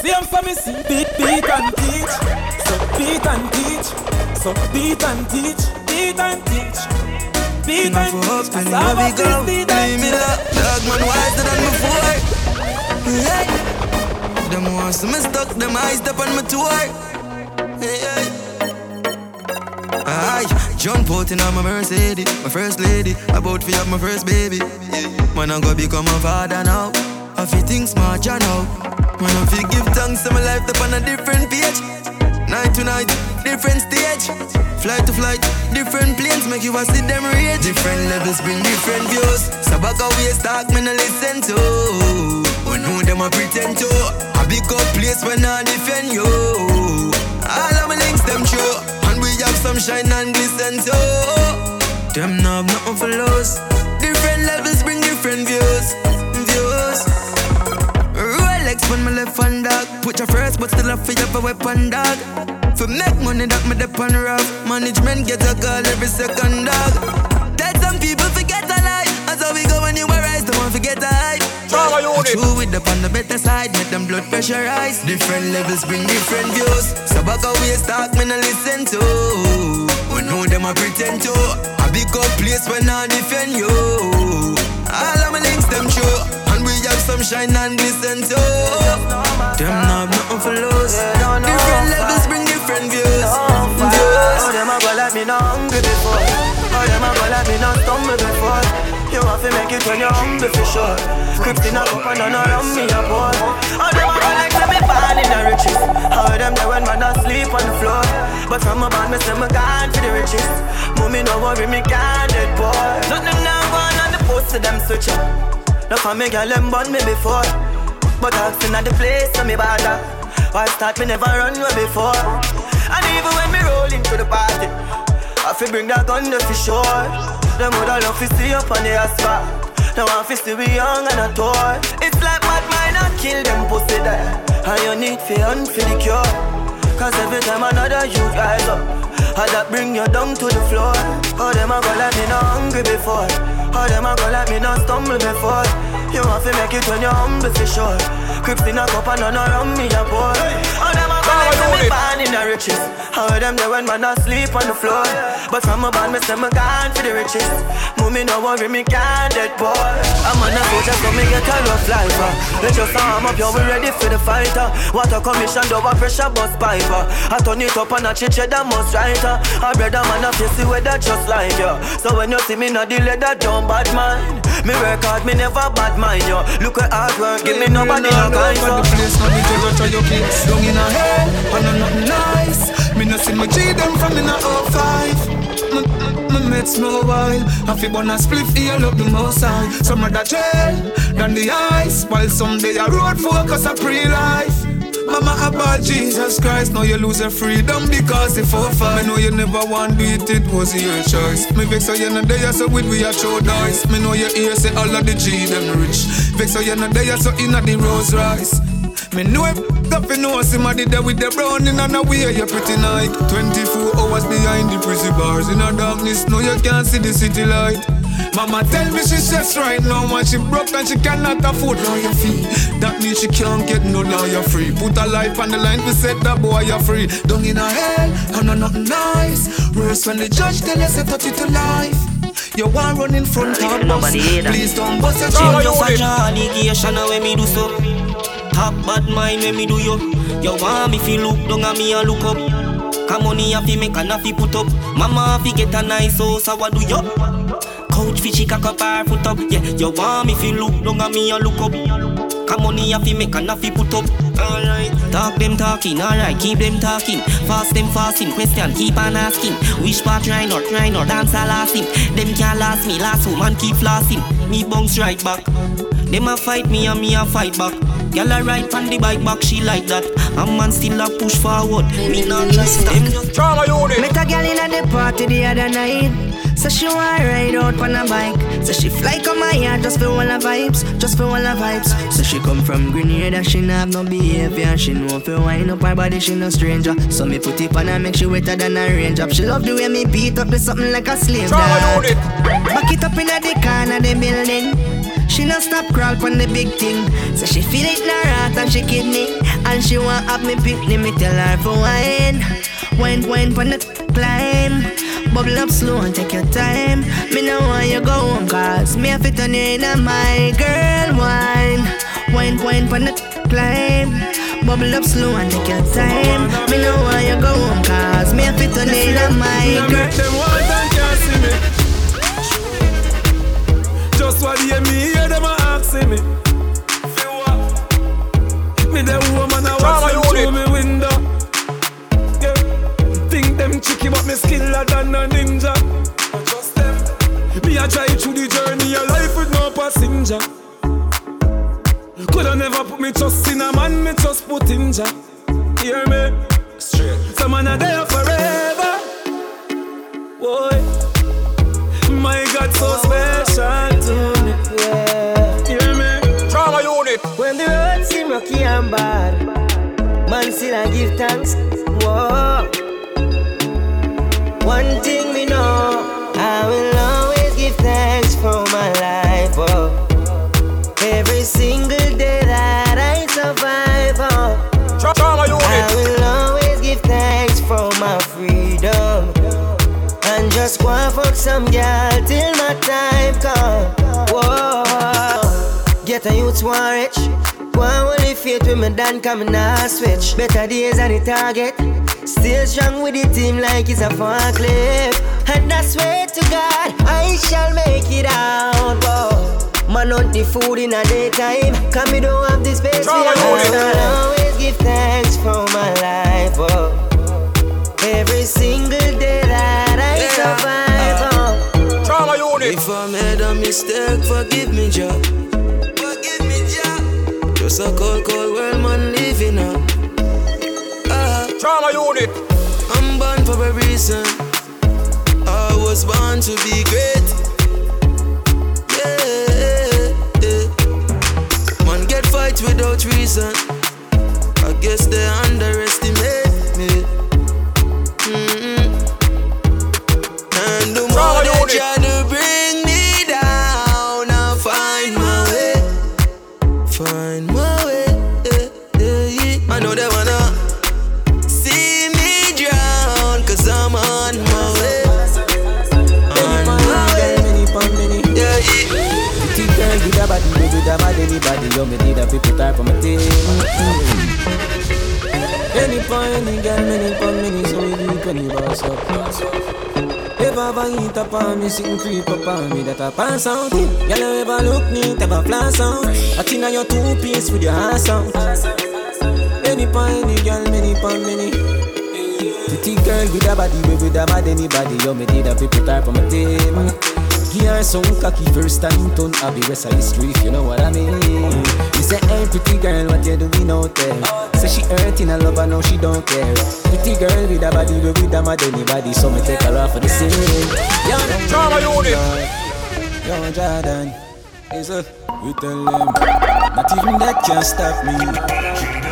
Same for me see beat, beat and teach. So beat and teach. So beat and teach. Beat and teach. Beat and teach. Cause I'm a beat, beat and me teach. that dog man wiser than before. Hey. Them want some stuck, them eyes step on my tour. Aye, John Portin on my Mercedes, my first lady. About to have my first baby. Man, I'm gonna become a father now. I feel things smart, you know. Man, I feel give thanks to my life up on a different page. Night to night, different stage. Flight to flight, different planes make you a see them rage. Different levels bring different views. So back away, talk me no listen to. We know them a pretend to. I big up place when I defend you. All of my links them true, and we have some shine and glisten too. Them no have nothing for lose. Different levels bring different views. Views. Rolex when my left hand dog. Put your first, but still I feel have a weapon dog. For make money that me depend rough. Management get a call every second dog. Tell some people forget hype. True with the on the better side, make them blood pressure rise. Different levels bring different views. So back away, talk me no listen to. We know them a pretend to. A big up place when I defend you. All of my links them true, and we have some shine and glisten too. Them not have nothing for lose. Different levels bring different views. Oh, them a go like me not hungry before. Oh, them a go like me not stumble before. You want to make it when you're hungry for sure. Crips in a cup and none around me a pour. Oh, them a like to me born in the riches. How them there when man asleep on the floor. But from a band, me say me gone for the riches. Mommy no worry, me can't dead boy. Nothing now going on the post to them switch up. No for me girl them born me before. But asking at the place so me bother. Why start me never run away before. And even when me roll into the party, I feel bring that gun there for sure. Them woulda love to see up on the asphalt. Now I feel still be young and a toy. It's like mad mind I kill them pussy there. And you need fi hunt for the cure. Cause every time another you rise up, I that bring you down to the floor. Oh, them a go like me not hungry before. Oh, them a go like me not stumble before. You want to make it when you're humble for sure. Crips in a cup and none around me a pour. Oh, them a like me born in the riches. How them there when man asleep on the floor. But from a band, me say me gone for the riches. Mommy no worry, me can't dead boy. I'm on a soldier, so me get a rough life. uh. Let your arm up, yo, we ready for the fight. uh. Water commission, double pressure, bus piper. I turn it up and I chiche that must right. uh. A brother man, I face the weather just like you. So when you see me, not delay that don't bad mind. Me work hard, me never bad mind yo. Look at hard work, give me nobody no kind so. the place, now me try your kids Down in a hell, and I'm nothing nice Me no see my G them from in a O5 Me, me mates no while. I feel burn a split, feel up the most high. Some rather jail than the ice While some someday a road focus a pre-life Mama about Jesus Christ, now you lose your freedom because you fall far. Me know you never want do it, it was your choice. Me vex so you not there, so with we a show dice. Me know your ear say all of the G them rich. Vex so you not there, so inna the Rolls Royce. Me know it, got fi know somebody there with the browning and a way you pretty night. 24 hours behind the prison bars in a darkness, no you can't see the city light. Mama tell me she says right now when she broke and she cannot afford lawyer fee. That means she can't get no lawyer free. Put her life on the line to set that boy you free. Down in a hell, and no nothing nice. Worse when the judge tell you say touch it to life. You want run in front of us. Please don't bust your chin. just a allegation when me do so. Talk bad mind when me do yo. You want me fi look down and me a look up. Come money a fi make and a fi put up. Mama a fi get a nice house, so what do you? Couch fi she cock up her foot up. Yeah, you want me fi look down and me a look up. Come money a fi make and a fi put up. Alright, talk them talking, alright, keep them talking. Fast them fasting, question keep on asking. Which part try or try or dance a lasting. Them can't last me, last woman keep flossing. Me bounce right back. Them a fight me and me a fight back. Girl a ride on the bike back, she like that. A man still a push forward. Me not try stop. Them just Trauma unit. Met a girl in the party the other night. So she wanna ride out on a bike. So she fly come my yard just for all the vibes, just for all the vibes. So she come from Grenada, she not have no behavior. She know if you wind up her body, she no stranger. So me put it on her, make she wetter than a range up. She love the way me beat up with something like a slave dog. Back it up in the corner the building. She no stop crawl on the big thing. So she feel it in her heart and she kidney. And she want up me picnic, me tell her for wine. Wine, wine on the climb. Bubble up slow and take your time. Me no want you go home cause me have to turn you in a my girl wine. Wine, wine on the climb. Bubble up slow and take your time. Me no want you go home cause me have to turn you in a my I girl. make them want and can't see me. Just what they me hear them a asking me. Fi what? Me the woman I watch them through me but me skiller than a ninja. I trust them. Me a drive through the journey of life with no passenger. Coulda never put me trust in a man, me just put in ja. Hear me? Straight. Some man are there forever. Boy, my God, so special to me. Yeah. Hear me? Trauma unit. When the road seem rocky and bad, man still I give thanks. Whoa. One thing we know, I will always give thanks for my life. Oh. Every single day that I survive, oh. I will always give thanks for my freedom. And just go and fuck some girl till my time come. Whoa, get a youth one rich. Go and hold the faith with me done coming now switch. Better days on the target. Still strong with the team like it's a fun clip. And I swear to God, I shall make it out. Whoa. Man, not the food in a daytime. Cause me don't have the space for I'll always give thanks for my life. Oh. Every single day that I survive. Oh. Trauma unit. If I made a mistake, forgive me, Jah. Forgive me, Jah. Just a cold, cold world, man, living up. Ah. Trauma unit. I'm born for a reason. I was born to be great. Yeah, yeah. Man get fight without reason. I guess they underestimate me. Girl with a body, anybody, yo me need a people type on my team. Any point, any girl, many pon many, so we do penny boss up. Ever eat up on me, sitting creep up on me, that I pass out. Girl, you ever look neat, ever flash out. I think on your two piece with your ass out. Any point, any girl, many pon many. Pretty girl with a body, we with a mad anybody, yo me need a people type on my team. Her some cocky first time turn be rest of history if you know what I mean. You say, hey pretty girl, what you doing out there? Say she hurting a love, I know she don't care. Pretty girl with a body, we with a mad anybody, so me take her off for the scene. Yo, Trauma unit. Yo, Jordan, is a we tell them, not even that can stop me.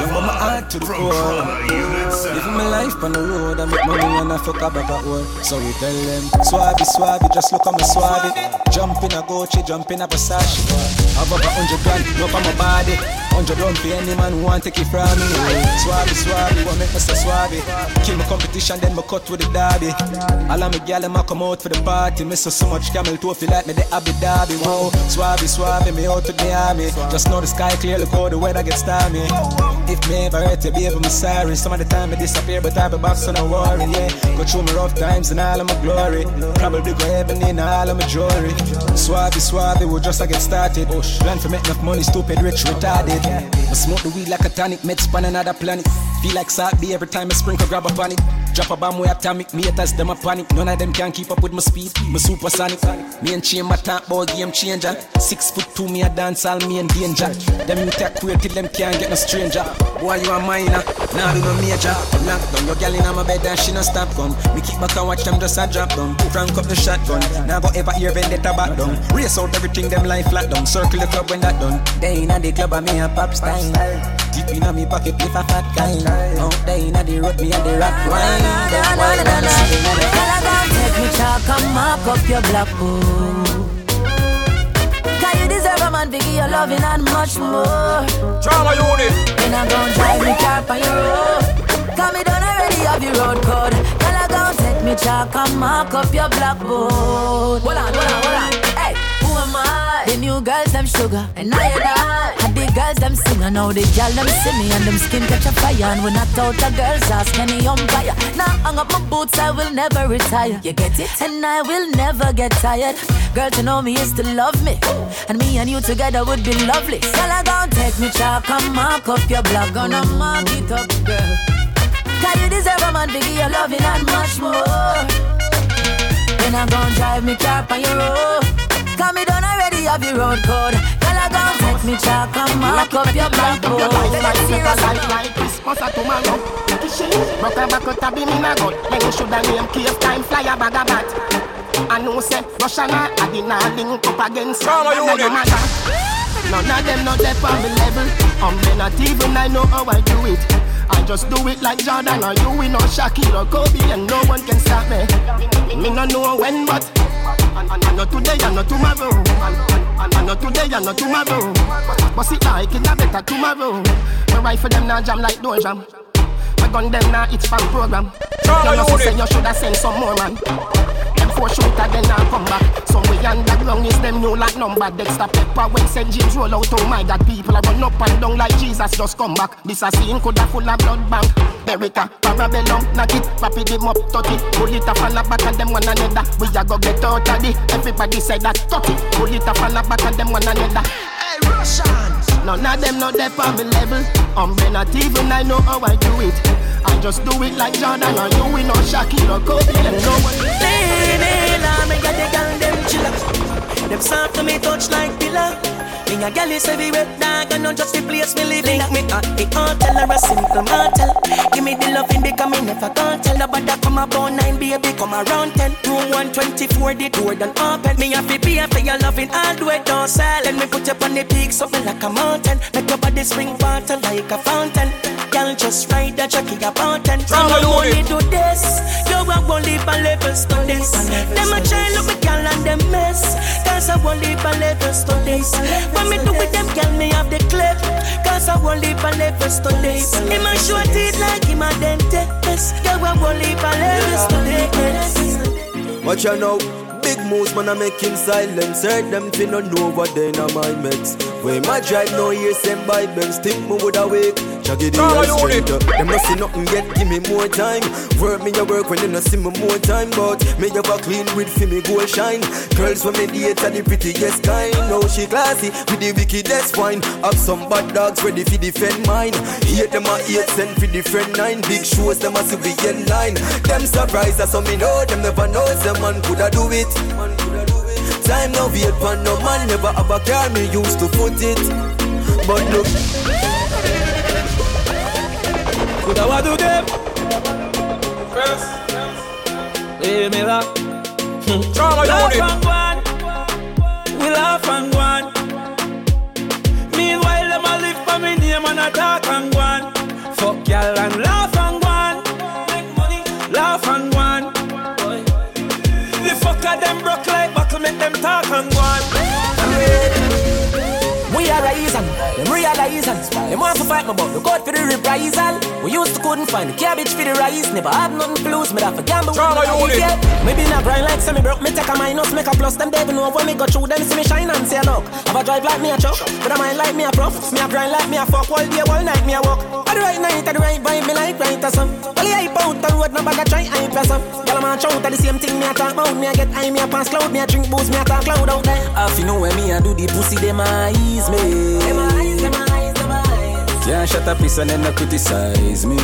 From my heart to the core. Living my life on the road, I make money and I fuck up back at work. So we tell them, Swabby, Swabby, just look at me Swabby. Jump in a Gucci, jump in a Versace. Have over hundred grand, no for my body. Hundred run for any man who want take it from me. Swabby, Swabby, what make me so Swabby? Kill my competition, then me cut with the derby. All of me gal, them a come out for the party. Miss so, so much camel toe, feel like me the Abu Dhabi. Whoa, Swabby, Swabby, me out to the army. Just know the sky clear, look how the weather gets stormy. If me ever hurt you, baby, I'm sorry. Some of the time disappear, but I be back, so no worry, yeah. Go through my rough times and all of my glory. Probably go heaven in all of my jewelry. Swabby, Swabby, we just a get started. Plan for make enough money, stupid, rich, retarded. I smoke the weed like a tonic, med span another planet. Feel like salt be every time I sprinkle, grab a panic. Drop a bomb way atomic, me haters them a panic. None of them can keep up with my speed, my supersonic. Me and chain my talk about game changer. Six foot two, me a dance all me in danger. Them you take queer till them can't get no stranger. Boy, you a minor, now do no major. Lock down your gal in my bed and she no stop gun. Me kick back and watch them just a drop down. Crank up the shotgun, now go ever hear vendetta back down. Race out everything them life flat down. Circle the club when that done. They inna the club and me a pop style. Deep inna me pocket with a fat kind. Out there inna the road me a the rock wine. Them wine and the Take me chalk and mark up your black book. Cause you deserve a man to give you loving and much more. Trauma unit. Then I'm gon' drive me car on your road. Cause me done already have your road code. Girl, I gon' take me chalk and mark up your blackboard. Hold on, hold on, hold on. Hey, who am I? The new girls, them sugar, and I and I. Girls, them sing, and now the girl, them see me, and them skin catch a fire. And when I thought the girls ask any umpire. Now hang up my boots, I will never retire. You get it? And I will never get tired. Girl, to know me is to love me. And me and you together would be lovely. Girl, I gon' take me chalk and mark up your block. Gonna mark it up, girl. Cause you deserve a man to give you loving and much more. Then I'm gon' drive me car on your road. Cause me done already have your road code. Me chalk and mark up your blackboard. Serious like Christmas or tomorrow. Broke a back out a beam in a gut. Then you shoulda name cave time fly a bag of bat. I know say Russia na I did not link up against Trauma none of unit. them. None of them not there on the level. Um, they not even I know how I do it. I just do it like Jordan or you, we know Shaquille or Kobe, and no one can stop me. Me no know when, but and, and, and not today and not tomorrow. And, and, and not today and not tomorrow. But it like it a better tomorrow. My rifle them now jam like door jam. My gun them now it's from program. Trauma you know, say you shoulda send some more man. Them four shooter, then I come back. Some way underground is them new like number. Dexter Pepper when St. James roll out, oh my God, people are run up and down like Jesus just come back. This a scene coulda full of blood bank. Beretta, Parabellum, knock it, rapid him up, touch it. Pull it up and back and them one another. We a go get out of it. Everybody say that, touch it. Pull it up and back and them one another. Hey, Russians! None of them not there on me level. Um, I'm not even I know how I do it. I just do it like Jordan or you, we know Shaquille or Kobe. Them know what. Lady, me got the girl them chiller. Them soft to me touch like pillar. Me a gal is wet dog and not just the place me live in. Me a the hotel or a simple motel. Give me the loving because me never can't tell nobody come about nine baby come around ten. Room one twenty four the door done open. Me a fi pay for your loving all the way sell. Let me put you on the peak something like a mountain. Make your body spring water like a fountain. Girl just ride the jockey a mountain. So you only do this. You a won't leave a levels to this. Them a try look me girl and them mess. Cause I won't leave a levels to this. When me do with them, girl, me have the clip. Cause I won't leave a levels to this. Him a short teeth like him a dentist. Girl, I won't leave a levels to this. Watch out now. Big moves, man, I make him silent. Hurt them fi no know what they na my meds. When my drive no ears, send by Benz, think me would awake. Jaggy the Come high on, straight unit. up. Them no see nothing yet, give me more time. Work me a work when they no see me more time. But me have a clean with fi me gold shine. Girls when me date are the prettiest kind. Now she classy with the wickedest wine. Have some bad dogs ready fi defend mine. Hate them a eight cent fi defend nine. Big shows them a civilian line. Them surprised that some me know them never know some man coulda do it. Time now wait for no man never have a car me used to foot it. But look. Coulda what do them? First. Trauma laugh and go on. We laugh and go on. Meanwhile, them a live for me name and a talk and go on. Fuck y'all and them realizing Them want to fight me but look out for the reprisal. We used to couldn't find the cabbage for the rice. Never had nothing to lose, me that for gamble with Trauma my unit. life, yeah. Maybe not grind like semi broke, me take a minus Make a plus, them devil know when me go through Them see me shine and say look Have a drive like me a truck, but I mind like me a prof. Me a grind like me a fuck, all day, all night me a walk. At the right night, at the right vibe, me like right or some Well, I hype out the road, no bag a try hype or some Girl, I'm a shout the same thing, me a talk about. Me a get high, me a pass cloud, me a drink booze, me a talk cloud out there. Half you know when me a do the pussy, them eyes me. Them eyes, them eyes, them eyes Can't shut up, piece and then no criticize me.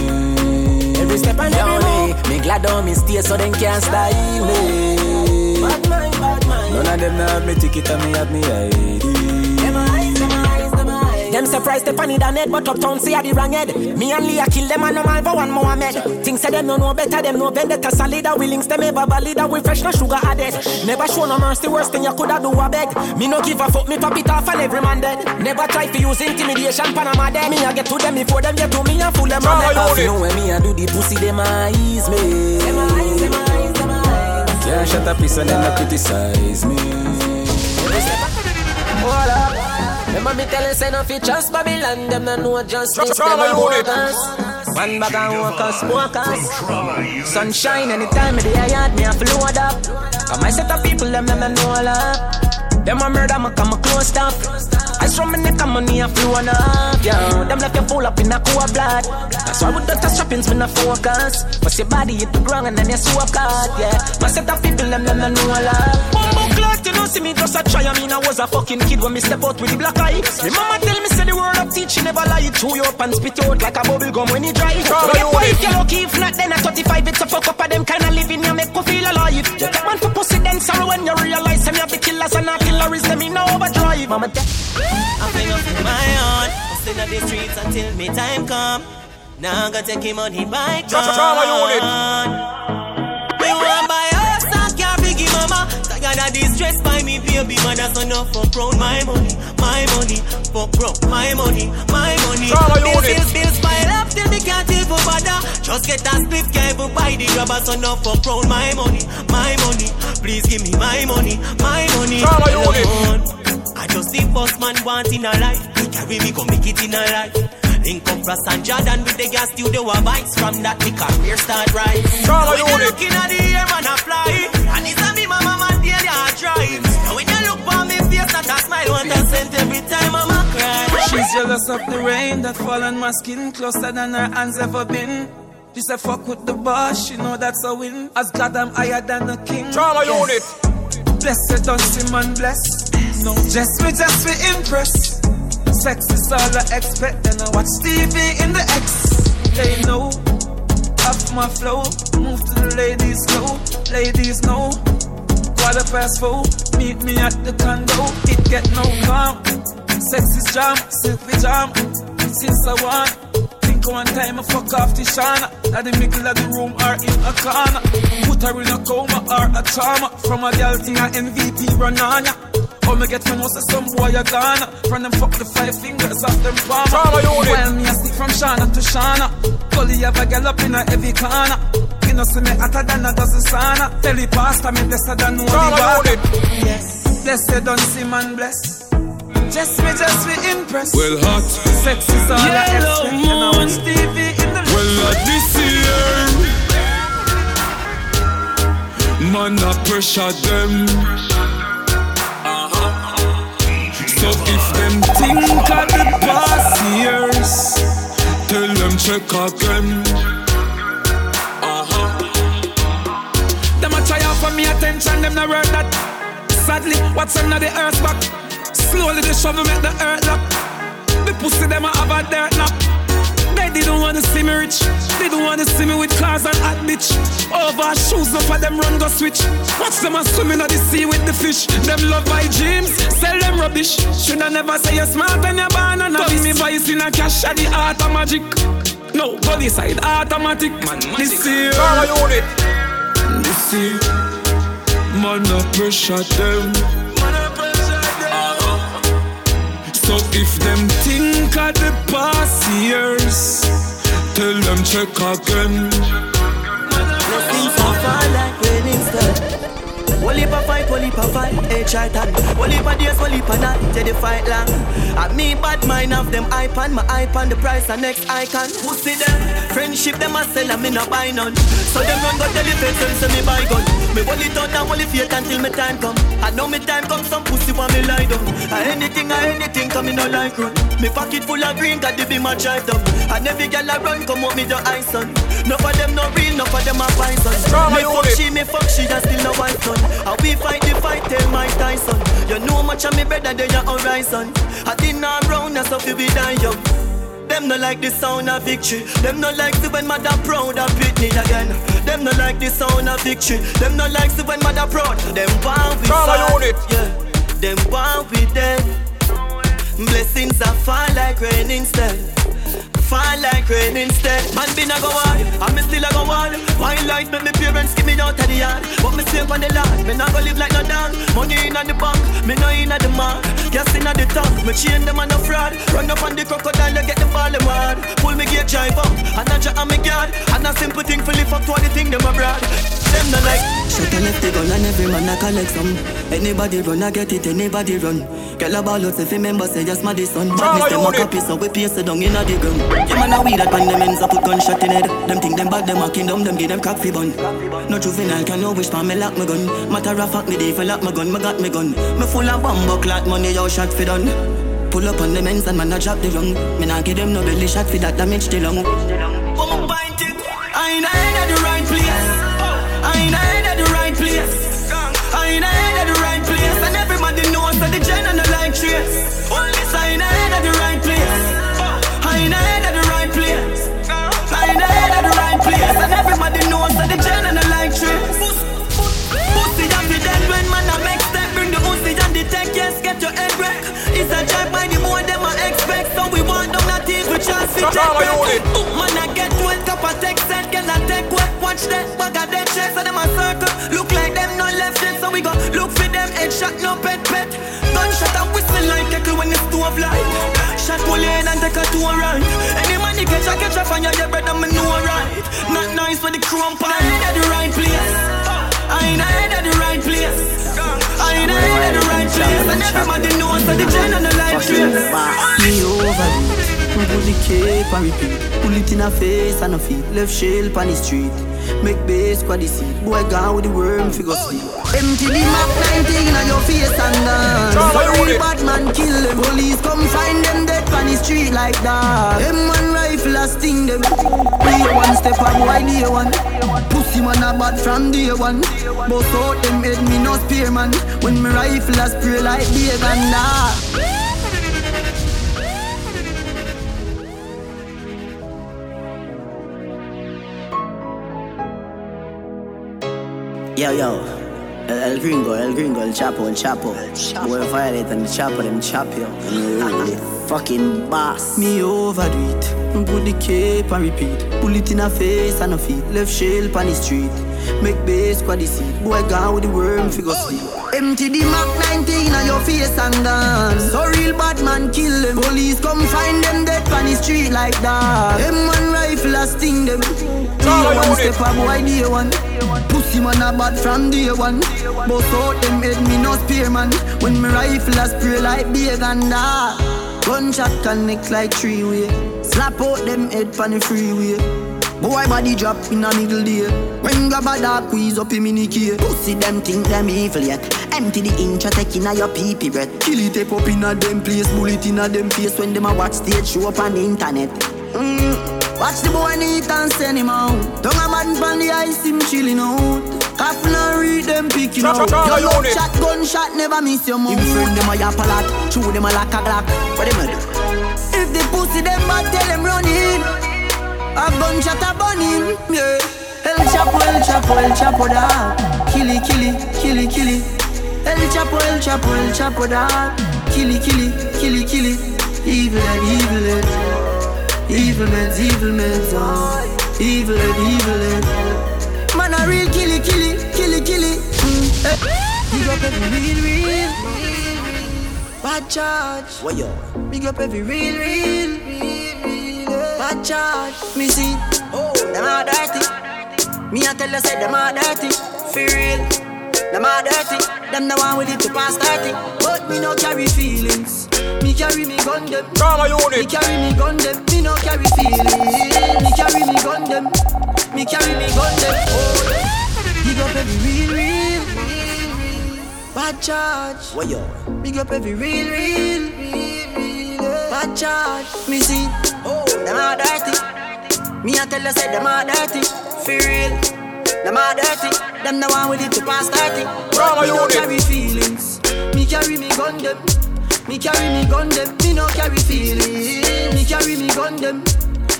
Every step every move Me glad on me stay so them can't style me Bad mind, bad mind None of them have me ticket and me have me ID. Them eyes Them surprised the funny than head But uptown see a the wrong head. Me and Leah kill them and no man for one Mohammed. Things say them no know better Them know vendetta solid. We links them ever valid We fresh no sugar added. Never show no mercy Worst thing you coulda do a beg. Me no give a fuck Me pop it off and every man dead. Never try to use intimidation Panama dead. Me a get to them before them get to me And fool them on them you know when me a do the pussy Them eyes me. Them eyes, them eyes, them eyes. Can't shut up, piece and then no criticize me. Hold up. Remember me tell you say no fi trust Babylon. Them no know justice. Them Trauma a unit. workers One bag and workers smokers Sunshine anytime me the yard me a float up. Cause my set of people them them no know love Them a murder me come a close up. Ice from me neck and money a flow on up. Yeah, them left you full up in a cool blood. That's why with the strappings me no focus. But your body hit the ground and then you swap card Yeah, my set of people them them no know love Bumbo you know see me just a try I mean I was a fucking kid when me step out with the black eye Me mama tell me say the word of teaching never lie Chew you up and spit out like a bubble gum when you dry Trauma But if unit. you lucky if not then at 35 it's a fuck up of them kind of living you make you feel alive You take one for pussy then sorrow when you realize Some of the killers and not killers them in overdrive Mama tell I fling up in my own. Hustling on the streets until me time come. Now I gotta take him on the bike. Tra- tra- trauma unit. We want buy house, I can't biggie mama. Tired of this stress by me, baby mother. So no fuck round my money, my money. Fuck round my money, my money. Bills, bills, bills pile up till me can't even bother. Just get a split, can't even buy the rubber. So no fuck round my money, my money. Please give me my money, my money. Alone. I just the first man want in a life. Carry me, come make it in a life. Link up Ross and Jordan with the gas studio a vibes from that the career start right. Trauma Now when you unit. looking at the air man a fly, and it's a me mama man daily a drive. Now when you look for me face not a smile, want a scent every time I'm a cry. She's jealous of the rain that fall on my skin closer than her hands ever been. She said fuck with the boss, she know that's a win. As God I'm higher than a king. Trauma Yes. unit. Blessed don't see man bless. No, just me, just me impress. Sex is all I expect, and I watch TV in the X. They know, off my flow. Move to the ladies slow, ladies know. Quarter past four, meet me at the condo. It get no calm. Sex is jam, silk jam. Since I want, think one time I fuck off the shana. At the middle of the room or in a corner. Put her in a coma or a trauma. From a girl thing a MVP run Oh, me get from us some boy a Ghana. From them fuck the five fingers off them palm. Trauma unit. Well, me a stick from Shana to Shana. Gully have a girl up in a every corner. You know, see me hotter than a dozen sauna. Tell the pastor me blessed than no the. Yes, blessed don't see man bless. Just me, just me impress. Well, hot. Sex is all I Yellow expect. You know, watch TV in the Well, uh, this year, man, I pressure them. So if them think of the past years, tell them check again. Uh-huh. Them a try out for me attention, them no worth that. Sadly, what's under the earth back? Slowly the shovel make the earth lock. The pussy them a have a dirt knock. They don't wanna see me rich. They don't wanna see me with cars and hot bitch. Over shoes, no for them run go switch. Watch them a swimming on the sea with the fish. Them love my dreams, sell them rubbish. Shoulda never say you're smart and you're born and a me voice in a cash at the art of magic. No, body side automatic. Man, this year. Trauma unit. This year, man, I pressure them. So if them think of the past years, tell them check again. Blessings are fall like rain instead. Whole heap of fight, whole heap of fight, eh, hey Triton Whole heap of days, whole heap of night, till the fight long. And me bad mind of them iPad, my iPad, the price and next icon. Pussy them, friendship them a sell and me no buy none. So them run go tell the feds them say me buy gun. Me hold it out and hold it fake until me time come. I know me time come, some pussy want me lie down. A anything, a anything, come me no like run. Me pocket full of green, got the be my drive down. And every girl I run, come out me the ice on No for them no real, no for them a Drama Me fuck she, me fuck she, that's still no wife son And we fight the fight, tell Mike Tyson You know much of me better than your horizon I did not round, that's how you be die young them no like the sound of victory. Them no like the when mother proud of Pitney again. Them no like the sound of victory. Them no like the when mother proud. Them want we fall. Yeah. Them want we dead. Blessings are fall like rain instead. Fall like rain instead. Man been a go hard, and me still a go hard. My life make me parents give me out of the yard, but me safe on the land. Me not go live like no dog. Money in the bank, me no in the mark. Gas in the tank, me chain them on the fraud. Run up on the crocodile, get the ball them. Pull me gate drive up, and I jack on me guard. And a simple thing for lift up to all the thing them abroad. Them no like. Shut a left the gun and every man a collect some. Anybody run, I get it. Anybody run. Girl a ball out if you remember say just my son. Badness them a copy so we paste it down inna the ground. You man a weed that pan them ends up put gunshot in head. Them think them bad them a kingdom them give them cock fi bun. No juvenile can no wish for me lock my gun. Matter of fact me dey for lock my gun. Me got me gun. Me full of bomb clot money yo shot fi done. Pull up on the ends and man a drop the rung. Me nah give them no belly shot fi that damage the lung. Come bind it. I ain't at the right place. I ain't head at the right place. I ain't head at the right place. And everybody knows that the gen and the like trace. Only I ain't head at the right place. I ain't head at the right place. I ain't head at the right place. And everybody knows that the gen and the like trace. Pussy and the dead when man a make step Bring the pussy and the tech, yes, get your head wreck It's a drive by the more them a expect So we want them not with chance to take watch that Bag of dead them a circle Look like them no left yet So we go look for them headshot, no pet pet Gunshot and whistle like kettle when the stove light Shot pull in and take a two right Any you catch a catch a fire Your brother me know right Not nice for the crump I ain't at the right place I ain't at the right place. I ain't at the right place. And everybody knows that the gen on the. Me over Put the cape and repeat. Pull it in her face and her feet. Left shell on the street. Make base squad the seat. Boy gone with the worm figure sleep. Empty the Mac 19 on your face and dance. Sorry, bad man kill them. Police come find them dead on the street like that. Them one rifle a sting them. Day one step up, boy day one. Pussy man a bad from day one. Both out them head me no spear man. When me rifle a spray like beer and that. Yo, yo. El, el gringo, el gringo, el chapo, el chapo. Boy violate and the chapo, them chop you. Fucking boss. Me overdo it. Put the cape and repeat. Pull it in her face and her feet. Left shell on the street. Make base squad the seat. Boy gone with the worm figure sleep. Empty the Mac 19 on your face and dance. So real bad man kill them. Police come find them dead on the street like that. Them one rifle a sting them. Day one step up, boy day one. Pussy man a bad from day one. Both out them head me no spear man. When me rifle a spray like beer and that. Gunshot connect like three way. Slap out them head pon the freeway. Boy body drop in a middle day. When grab a dark squeeze up him in the key. Pussy them think them evil yet. Empty the inch take in a your pee pee breath. Kill it tape up in a them place. Bullet in a them face when them a watch stage show up on the internet. Mm. Watch the boy neat and send him out. Don't a man from the ice him chilling out. Cough and read them picking out. Your love shot, gunshot, never miss your mouth. Him friend them a yap a lot, chew them a like a glock. What them a do? If the pussy them bad, tell them run in. A gunshot a him, yeah. El Chapo, El Chapo, El Chapo da. Killy, killy, killy, killy. El Chapo, El Chapo, El Chapo da. Killy, killy, killy, killy. Evil and evil and. Evil meds, evil meds, oh. Evil head, evil head. Man, a real killy, killy, killy, killy. Mm. Big up every real, real. Bad charge. What yo? Big up every real, real. Bad charge. Me see. Oh, them are dirty. Me I tell you, say them are dirty. For real. Them are dirty. Them the one with it to pass 30. But me no carry feelings. Me carry me gun them. Trauma unit. Me carry me gun them. Me no carry feelings. Me carry me gun them. Me carry me gun them. Oh, big up every real, real. Bad charge. What yo? Big up every real, real. Bad charge. Me see. Oh, them are dirty. Me I tell you, say them are dirty. For real. Them are dirty. Them the one with it to pass 30. Trauma me no carry feelings. Me carry me gun them. Me carry me gun them. Me no carry feelings. Me carry me gun them.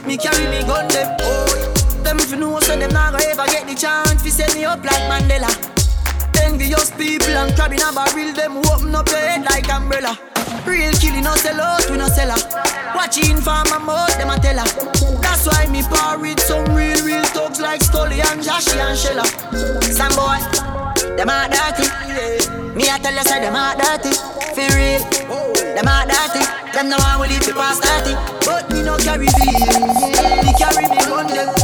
Me carry me gun them. Oh, them if you know so them not gonna ever get the chance to set me up like Mandela. Envious people and crab in a barrel, them open up your head like umbrella. Real killing no sell out, we no sell her. Watching for my mouth, them a tell her. That's why me par with some real, real thugs like Scully and Joshy and Shella. Some boy, them a dirty. Me a tell you say them a dirty. For real, them a dirty. Them no one will live to pass 30. But me no carry feelings. Me carry me gun them.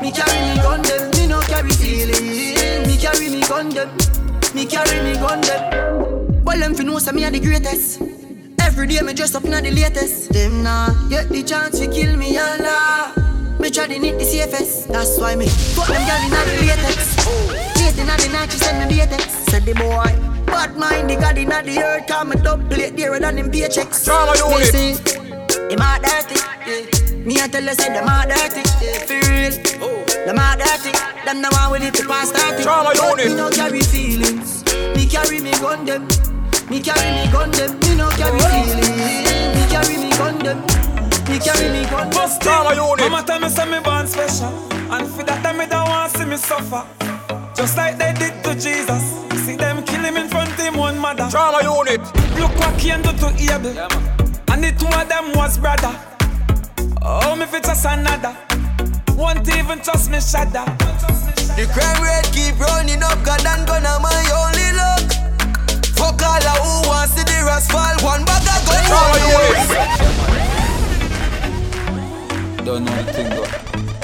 Me carry me gun them. Me no carry feelings. Me carry me gun them. Me carry me gun them. Well, them fi know say me a the greatest. Every day me dress up in the latest. Them nah get the chance to kill me and la. Me try to knit the safest. That's why me put them girl in the latex. Late in the night she send me latex. Said the boy. Bad mind the god in the earth. Come me double plate dearer than them paychecks. Trauma unit. see, him a dirty. Yeah. Me a tell you say them a dirty. Yeah. For real. Them a dirty. Them the one with it to pass 30. Trauma But unit. Me no carry feelings. Me carry me gun them. Me carry me gun them. Me no carry feelings. Me carry me gun them. Me carry me gun them. Bust Trauma unit. Mama tell me say me born special And for that time me don't want see me suffer Just like they did to Jesus See them kill him in front of him one mother Trauma unit. Look what Cain do to Abel And the two of them was brother Oh me fit just another Won't even trust me shudder The crime rate keep running up, God and gonna my only luck. Fuck all of who wants to the rest fall. One bag of gun. Oh, Trauma unit. Don't know the thing though.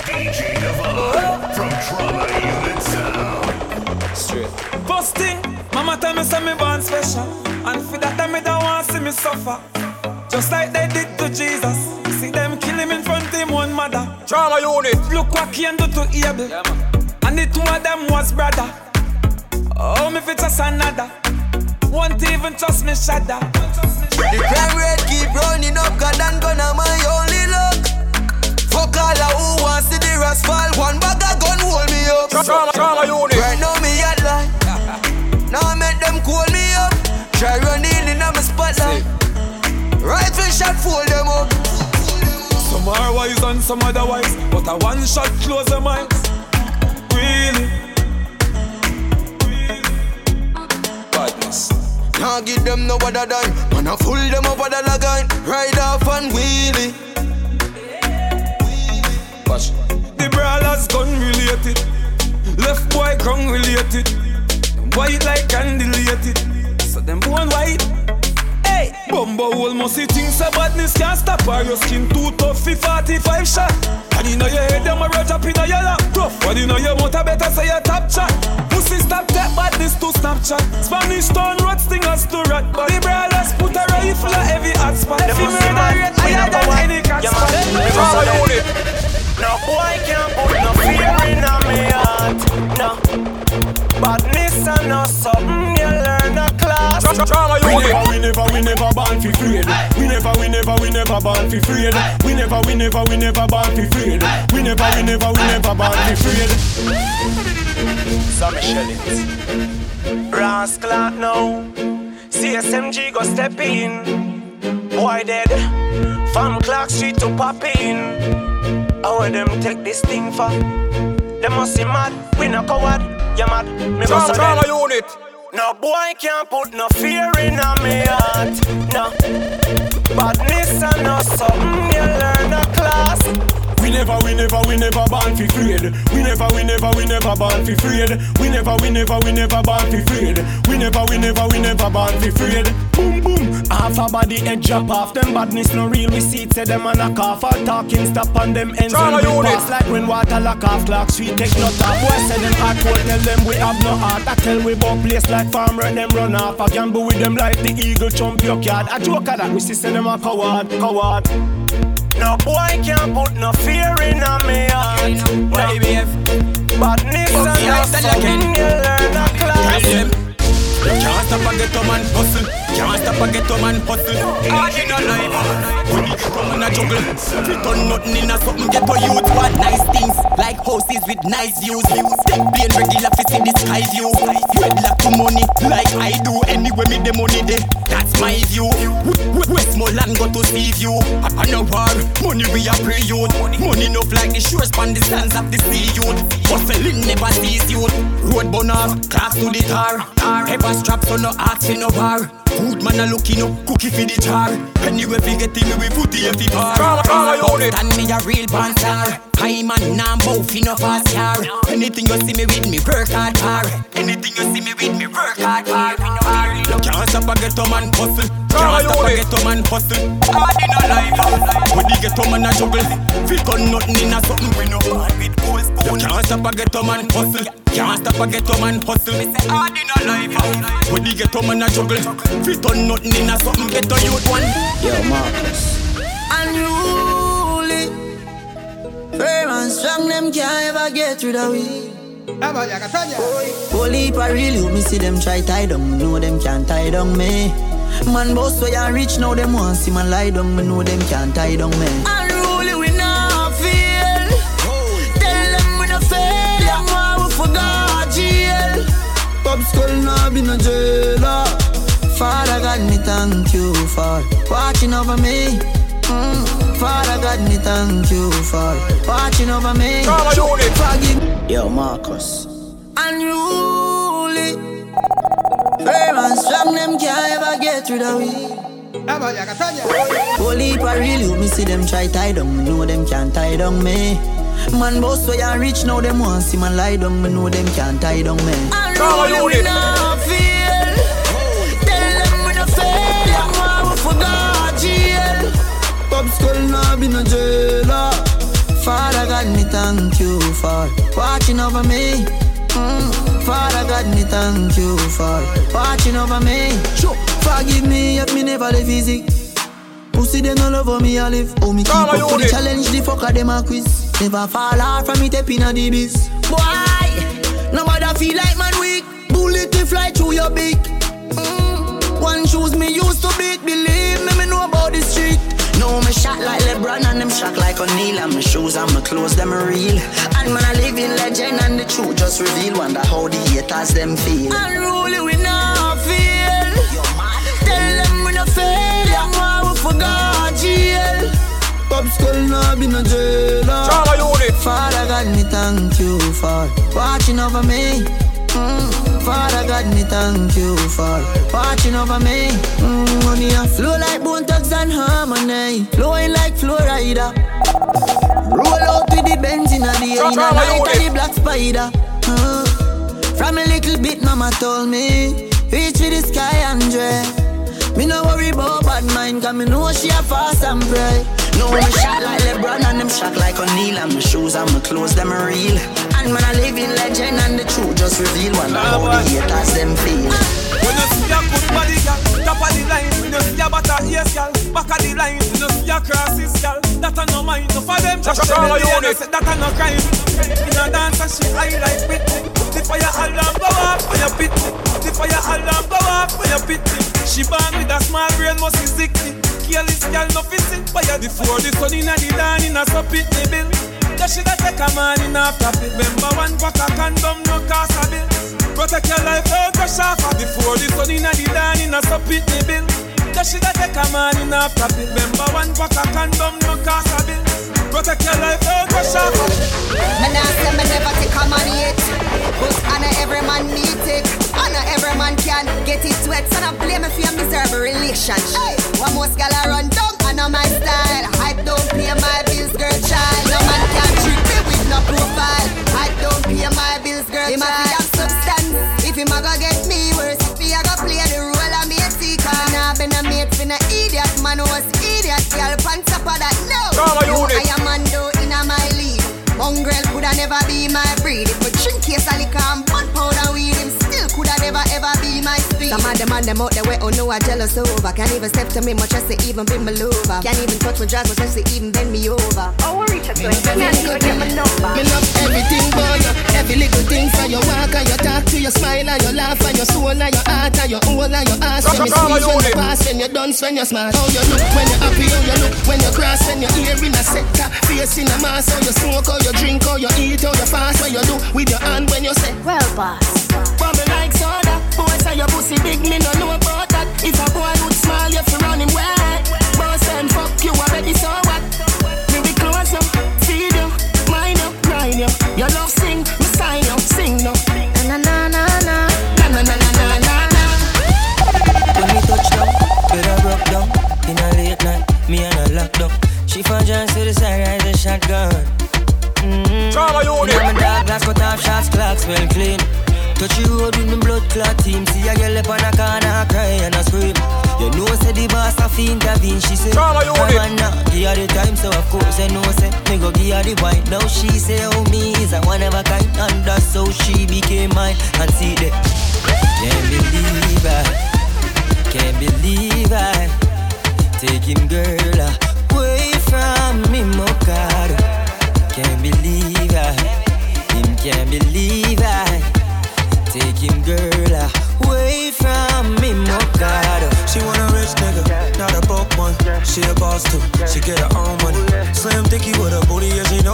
DJ Devon from Trauma Unit Sound. Straight. First thing, mama tell me say me born special And for that time me don't want to see me suffer Just like they did to Jesus See see them kill him in front of him one mother. Trauma unit. Look what can do to Abel. and the two of them was brother. Oh, me fit just another. Won't even trust me, shudder. The crime rate keep running up, God and gonna my only luck. Fuck all of who wants to the rest fall. One bag of gun hold me up. Trauma, trauma unit. Right now me at line. Now I make them call me up. Try running in on my spotlight. Rifle shot, fold them up. Some are wise and some otherwise, but a one shot close the minds. Now give them no other dime. Man, I fool them over the lagoon. Ride off and wheelie. Watch. The brawlers gun related. Left boy ground related. White like candelated. So them born white. Hey, Bumbo almost see things so badness can't stop her. Your skin too tough for 45 shot. And you know your head them a roll up in your lap tough. But you know your motor better say your top chat. Pussy stop that badness to Snapchat. Spanish town road stingers to rat. But the brawlers put a rifle at every hot spot. If you murder rate higher than any cat spot. No boy can't put no fear in a me heart. No. Badness and no something Trauma We unit. never, we never, we never born fi afraid. We never, we never, we never born fi afraid. We never, we never, we never born fi afraid. We never, we never, we never born fi afraid. Some shellings. Rascal now. CSMG go step in. Boy dead. From Clark Street to Poppin. How them take this thing for? They must be mad. We no coward. You mad? Me go Trauma, so trauma dead. unit. No boy can't put no fear in a me heart. No. Badness and no something you learn a class. We never, we never, we never born fi afraid. We never, we never, we never born fi afraid. We never, we never, we never born fi afraid. We never, we never, we never born fi afraid. Boom boom, half a body head drop off. Them badness no real. We see it, say them and a knock off. All talking stop on them ends when we pass like when water lock off. Clock sweet take no top. Boy say them hard cold, tell them we have no heart. I tell we about place like farmer them run off. I gamble with them like the eagle jump your yard. I joke at that we see say them a coward, coward. No boy can't put no fear in a me heart. No. Badness and no something you learn a class. Can't stop a ghetto man hustle. Can't stop a ghetto man hustle. Hard in a life. When you come in a juggle, fit on nothing in a something ghetto youth. Want nice things like houses with nice views. Step plane regular fi see the sky view. Wedlock to money like I do. Anyway me the money there. My view. Westmoreland go to see you. I know war. Money we a pre youth. Money enough like the shores span the sands of the sea youth. Hustling never cease youth. Road burn class to the tar. Paper strap so no ask for no bar. Food man a looking up, cookie for the jar. Anyway fi get in me we put the empty bar. Trauma, trauma unit. And me a real band star. High man now both in a fast car. Anything you see me with me work hard for. Anything you see me with me work hard for. Can't stop a ghetto man hustle. Can't stop a ghetto man hustle. Hard in a life. When the ghetto man a juggle, fit on nothing in a something we no bad with gold spoon. You can't stop a ghetto man hustle. Can't stop a ghetto man hustle. Me say hard in a life. When the ghetto man a juggle, fit on nothing in a something ghetto youth one. Yo, Marcus. Unruly. Firm and strong, them can't ever get rid of we. Holy pa real you, me see them try tie down, me know them can't tie down me. Man boss way and rich now, them want see man lie down, me know them can't tie down me. Unruly we not feel. Tell them we not fail, them want we forgot jail. Pop skull now be no jailer. Father God, me thank you for watching over me. Mm. Father God, me thank you for watching over me. Trauma unit. Forgive Yo, Marcus. Unruly. Firm and strong, them can't ever get rid of we. Holy pa real you, me see them try tie down, me know them can't tie down me. Man boss way and rich now, them want see man lie down, me know them can't tie down me. Unruly we not feel. Tell them we no fail, them want we forgot jail. Pop skull now be no jailer. Father God, me thank you for watching over me. Mm. Father God, me thank you for watching over me. Sure. Forgive me if me never live easy. Pussy them no love me a live. Oh, me keep Come up with the challenge, the fucker them a quiz. Never fall hard from me tapping a the biz. Boy, nobody feel like man weak. Bullet to fly through your beak. Mm. One shoes me used to beat. Believe me, me know about the street. No, me shot like LeBron and them shot like O'Neal. And my shoes and my clothes, them are real. And man, I live in legend and the truth just reveal. Wonder how the haters them feel. Unruly, we not feel. Tell them we not fail. Them why we forgot jail. Pop skull nah be no jailer. Father God, me thank you for watching over me. Mm. Father God, me thank you for watching over me. Mm. Money a flow like bone thugs and harmony, flowing like Florida. Roll out with the Benz in the air, in the night the black spider. Uh. From a little bit, mama told me, reach for the sky and dread. Me no worry about bad mind, cause me know she a fast and pray. No, me shot like LeBron and them shot like O'Neal And my shoes and my clothes, them are real And man, I live in legend and the truth just reveal One how the haters them feel When you see a good body, girl, top of the line. When you see a butter ears, girl, back of the line. When you see a crosses, girl, that a no mind. No for them, just a tell me unit. say that a no crime. In a dance, and she high like Whitney. The fire alarm go off when you pit me. The fire alarm go off when you me. She born with a small brain, must be sickly. Careless girl, no fitting. Fire before the sun inna the dawn, inna so pit me bill. That should have take a man in a profit. Remember one pack of condom, no cost a bill. Protect your life, don't crash off Before the sun inna the dawn, so pit me bill. That should have take a man in a profit. Remember one pack of condom, no cost a bill. Protect your life, don't crash off Me nah say me never take a man yet. But honor every man need it. Honor every man can get it wet. So don't blame me for your miserable relationship. Hey. One most gal a run down, I know my style. I don't pay my bills, girl child. No man no profile. I don't pay my bills, girl child Him a have substance. If him a go get me worse If he a go play the role of me a seeker. Nah been a mate for no idiot. Man was idiot, girl on top of that No, Trauma you. I am man though in a my league. Mongrel coulda never be my breed. If we drink case of liquor and bun powder weed Him still coulda never ever be my speed Some of them and them out there way oh no I jealous over. Can't even step to me much as to even be my lover. Can't even touch my dress much as to even bend me over. Oh worry to Me love everything about you. Every little thing from your walk and your talk To your smile and your laugh and your soul and your heart and your whole and your ass. When you squeeze when you pass when you dance when you smile. How you look when you happy how you look. When you're cross When you ear in a sector Face in a mask How you smoke how you drink how you eat how you fast. What you do with your hand when you say Well boss. But me like soda Boy say your pussy big me no know about that. If a boy would smile you fi run him wet. Boss and fuck you already so what? Me be close you Feed you Mind you Grind you. Your love sing Me sign you Sing no Na na na na. Na na na na na na na. When me touch down, get her broke down In a late night, me and her locked up. She found John to the side, ride a shotgun. Mm-hmm. Trauma unit. Now my dog glass cut off shots, clocks well clean Touch you road with the blood clot team. See a girl up on a corner, cry and a scream. You know say the boss a fi intervene She say, I unit. want now, give her the time. So of course I know say, me go give her the wine. Now she say, oh me is a one of a kind. And that's how she became mine. And see that, can't believe I can't believe I take him girl away from me, God. Can't believe I, him can't believe I take him girl away from me, my God. She want a rich nigga, not a broke one. She a boss too, she get her own money. Slim thicky with a booty, yeah, she know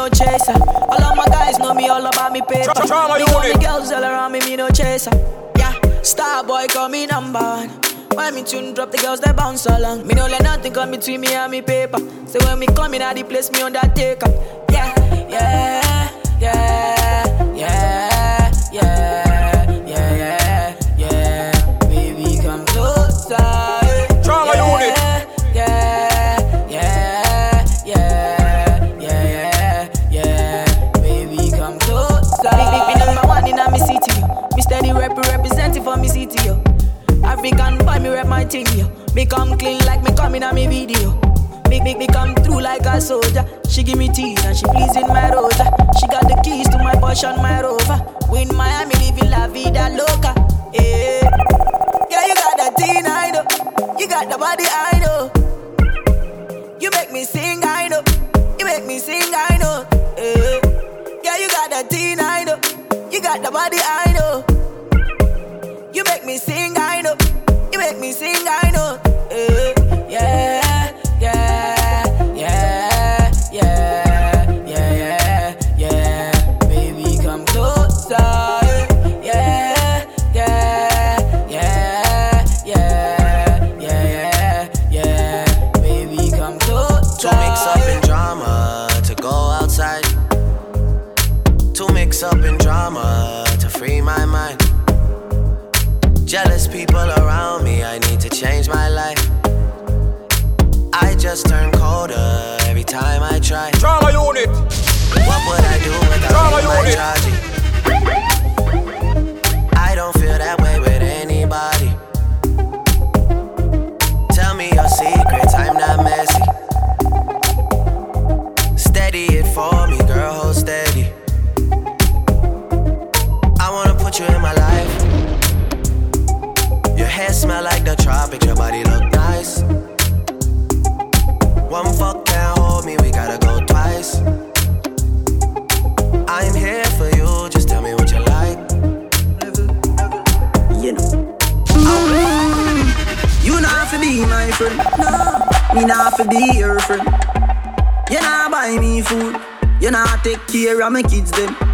no chaser. All of my guys know me all about me paper. Tra- trauma all the unit. girls all around me, me no chaser. Yeah, star boy call me number one. When me tune drop, the girls they bounce along. Me no let nothing come between me and me paper. So when me come in, I the place me undertaker. Yeah, yeah, come clean like me coming on me video. Make me, me come through like a soldier. She give me tea and she pleasing my rosa. She got the keys to my Porsche and my Rover. We in Miami living la vida loca. Yeah, yeah, you got that teen, I know. You got the body, I know. You make me sing, I know. You make me sing, I know. Yeah, yeah you got that teen, I know. You got the body, I know. You make me sing, I know. You make me sing, I need to change my life. I just turn colder every time I try. Trauma unit. What would I do without Trauma my unit. Georgie? The tropics, your body look nice. One fuck can't hold me, we gotta go twice. I'm here for you, just tell me what you like. You know. You not to be my friend, no. Me not to be your friend. You not buy me food. You not take care of my kids them.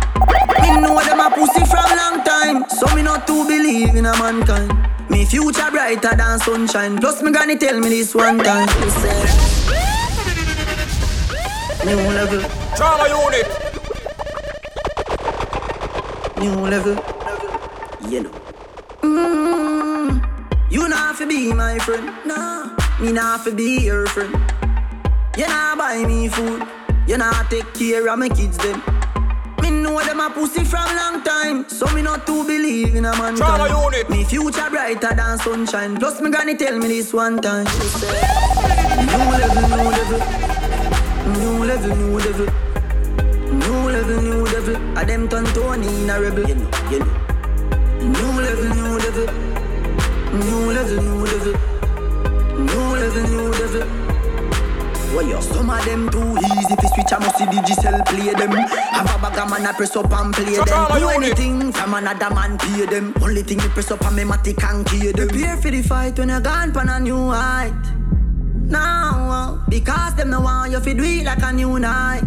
Me know them a pussy from long time, so me not to believe in a mankind. Me future brighter than sunshine. Plus me granny tell me this one time. She said, New level, Trauma unit. new level. You know. Mm, you not have to be my friend, nah. Me not have to be your friend. You not buy me food. You not take care of my kids them. Me know them a pussy from long time, so me not to believe in a man. Trauma unit. Me future brighter than sunshine. Plus me granny tell me this one time. She said, New level, new level, new level, new level, new level, new level. I them turn Tony in a rebel. You know, you know. New level, new level, new level, new level, new level, new level. What yo? Some of them too easy fi switch. I must see the Digicel play them. Have a bag of man I press up and play them. Do anything from another man pay them. Only thing you press up and me matic and key them. Prepare for the fight when you gone pan a new height. Now, uh, because them no want you fi do it like a new Nike.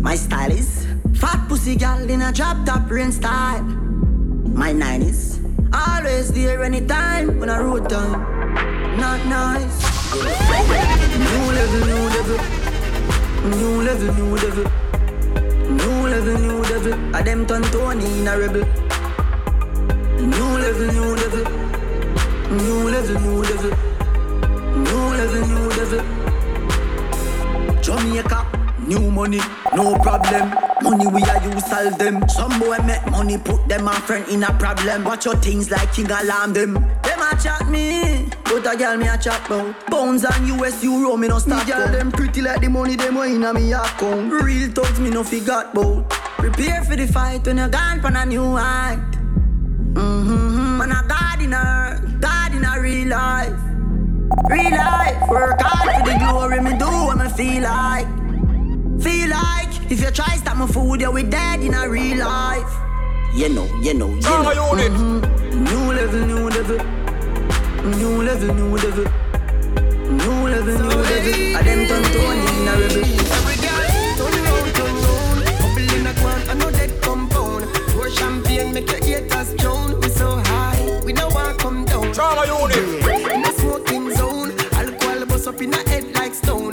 My style is fat pussy gal in a drop top rain style. My 90s always there anytime when I road time. Not nice. New level, new level, new level, new level, new level, new level. I them turn Tony in a rebel. New level, new level, new level, new level, new level, new level. Jamaica, new money, no problem. Money we are use solve them. Some boy make money, put them on friend in a problem. Watch your things like king alarm them. Them a chat me, but a girl me a chat bout. Pounds and US euro me no stop. Me girl them pretty like the money them way in a me account. Real thugs me no forgot bout. Prepare for the fight when you're gone pan a new height. Mm-hmm, man a God in her, God in a real life. Real life, work hard for the glory, me do what me feel like. Feel like if you try stop my food, you we dead in a real life. You know, you know, you know. unit. Mhm. New level, new level, new level, new level, new level, new level. I them turn Tony in a rebel. Every girl turn round, turn round. Bubble in a quan, I know that compound. Pour champagne, make your haters drown. We so high, we don't want come down. Trauma unit. In a smoking zone, alcohol bust up in a head like stone.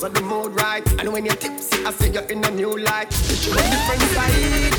cause of the mood right. And when you're tipsy, I say you're in a new light. Picture a different side.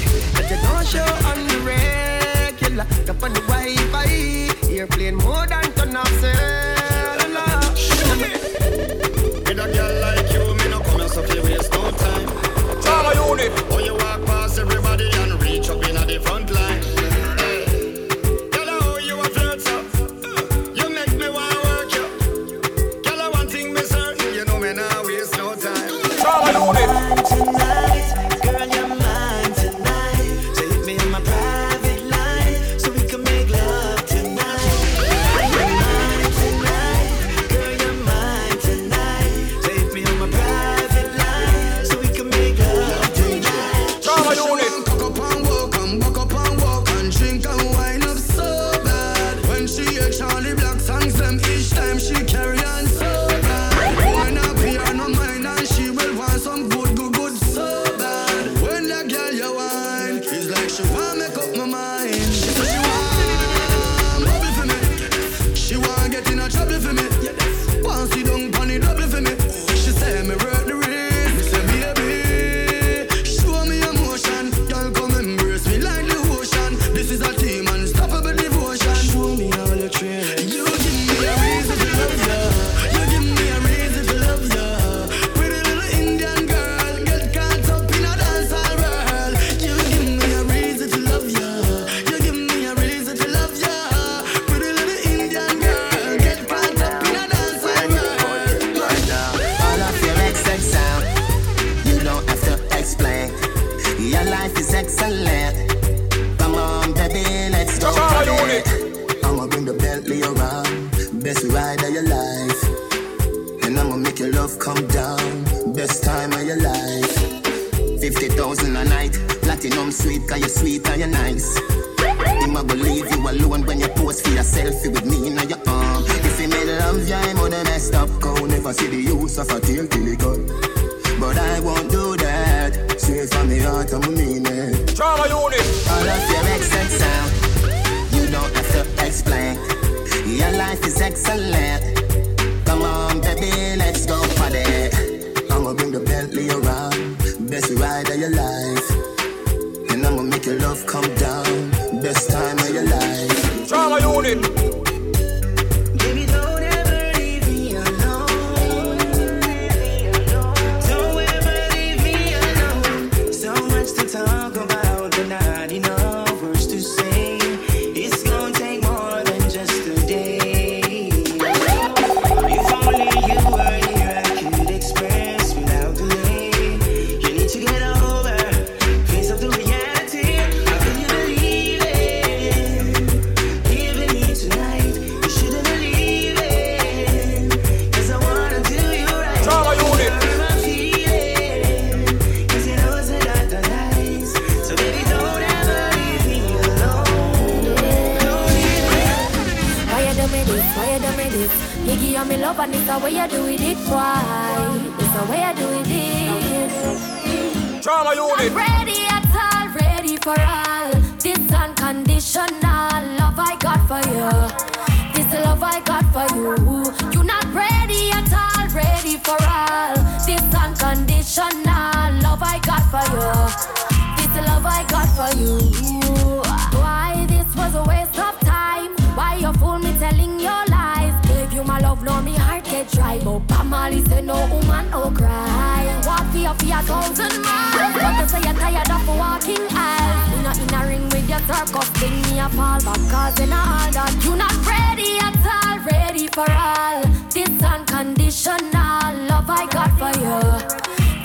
a thousand miles. But you say you're tired of walking aisles. You're not in a ring with your dark up. Bring me a fall back cause in all that. You're not ready at all, ready for all. This unconditional love I got for you.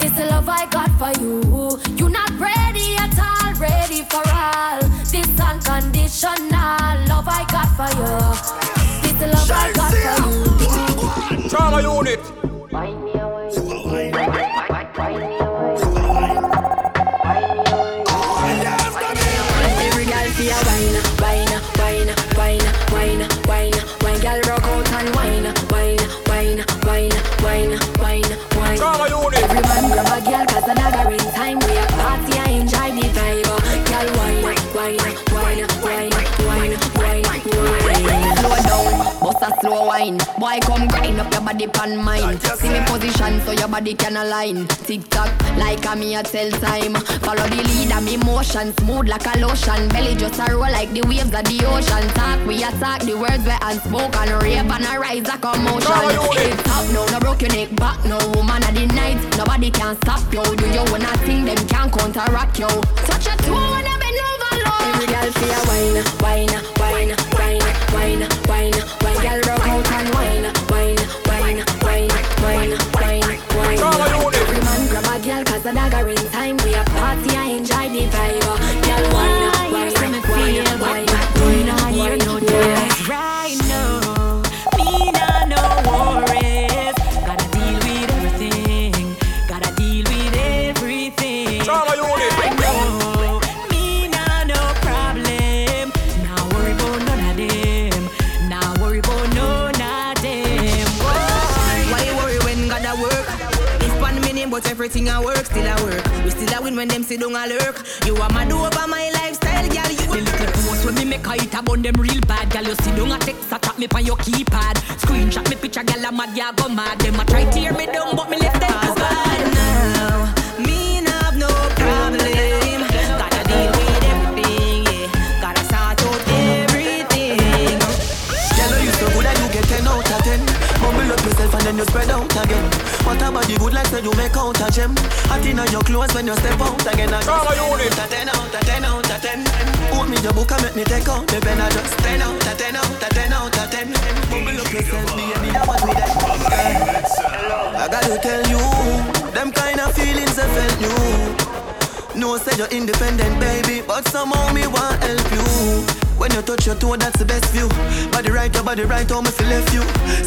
This love I got for you. You're not ready at all, ready for all. This unconditional love I got for you. This love I got for you. Trauma unit. Body pan mine. See me position so your body can align. Tick tock, like a me a tell time. Follow the lead of me motion, smooth like a lotion. Belly just a roll like the waves of the ocean. Talk, we attack the words we unspoken. Rave and a rise a commotion. Hip top, no, no broke your neck back, no woman of the night. Nobody can stop you. Do you wanna think them can counteract you? Touch a toe when I bend over low. Every girl feel wine, wine, wine, wine, wine, wine, wine. Girl rock out and wine, wine, wine, still I work. We still a win when them sit down a lurk. You are mad over my lifestyle, girl. You The little post when me make a hit about them real bad Girl, you see down a text a tap me on your keypad Screenshot me picture, girl, I'm mad, yeah, go mad Them a try tear me down, but me left them too bad now. Me nah have no problem. Gotta deal with everything, yeah. Gotta sort out everything. Girl, you so good that you get 10 out of 10 Mumble up yourself and then you spread out again What about the good like say you make out a gem. Hot in your clothes when you step out again I just 10 out of 10 out of 10 Hold me the book and make me take out the pen I just 10 out of 10 out of 10 out of 10 Mumble up yourself, baby, that was with that I gotta tell you Them kind of feelings I felt new. No, say you're independent, baby, but somehow me want to help you. When you touch your toe, that's the best view. Body right, your body right, how me feel left you.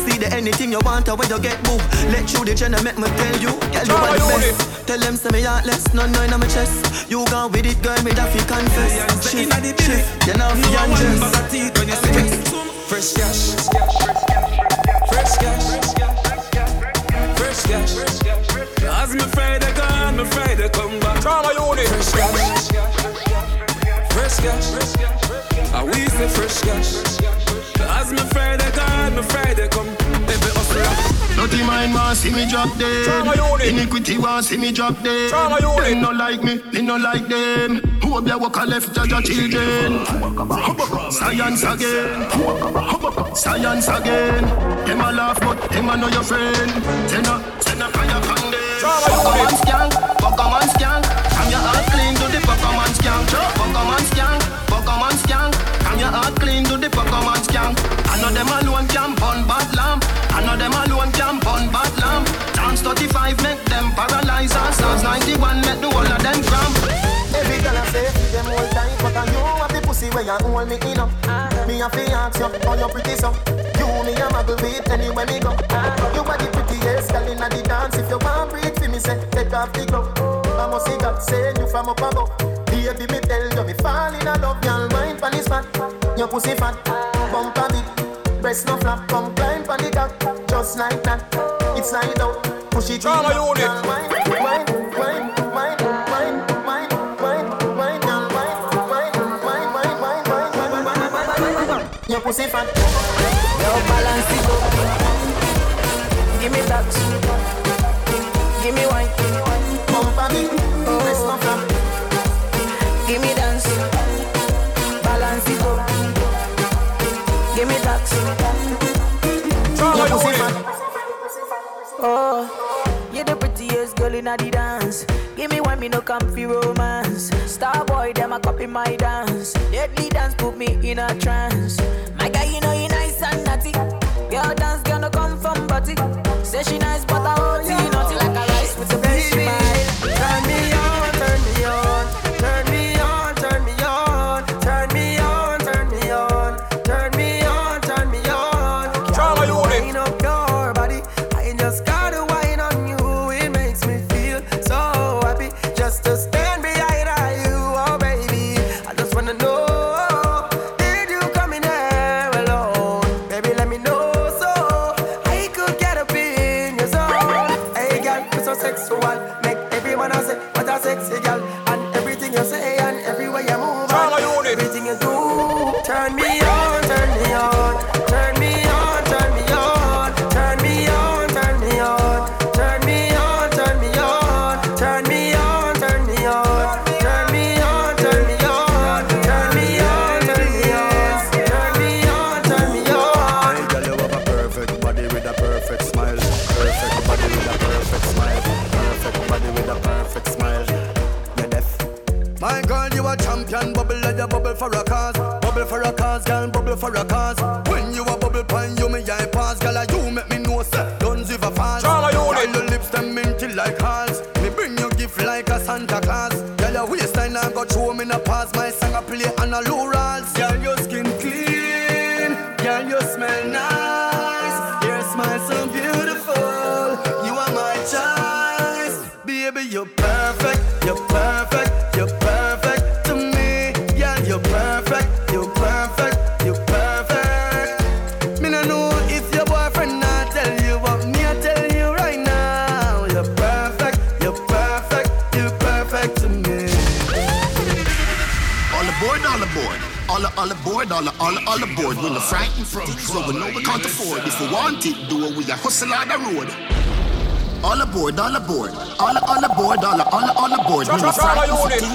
See the anything you want, or when you get boo. Let you the gender make me tell you, girl you are the best. Tell them say me heartless, no no in my chest. You gone with it, girl, me that fi confess. Shift, shift, you know fi undress. Fresh cash. Fresh cash. Cash fresh cash. Fresh cash. As me Friday gone, me Friday come back. Trauma unit. Fresh cash. Fresh cash. I we say fresh cash. As me Friday gone, me Friday come. Every hustler. Dirty mind want see me drop dead. Iniquity want see me drop dead. Them no like me, me no like them. Who up there walk a left judge your children? Science again. Science again. Them a laugh but them a know your friend. Send a send a fire from them. Pokemon skank, Pokemon skank. Come your heart clean to the Pokemon skank. Pokemon skank, Pokemon skank. Your heart clean to the Pokemon skank. I know them alone can burn bad lamp. I know them alone can burn bad lamp. Dance 35 make them paralyze and Stars 91 make the whole of them cramp. Every girl I say, them hold tight, but I you have the pussy where you hold me in up. Me a fi ask you, how you pretty so? You me a muggle with anywhere me go. You are the prettiest girl inna the dance. If you want breathe for me, say take off the glove. I must see God say you from up above. Baby, me tell you me fall in love. Girl, mind pon this fat, your pussy fat, bump a bit, breast no flap, come climb on the top, just like that. It's slide out, push it. Trauma. Wine. Your pussy fat. Yo, balance it up. Give me that. Give me wine. Bump on it. Pussy fat. Oh, you're the prettiest girl in the dance. Give me one, me no comfy romance. Star boy, them a copy my dance. Deadly dance put me in a trance. My guy, you know you nice and naughty. Girl dance gonna come from body.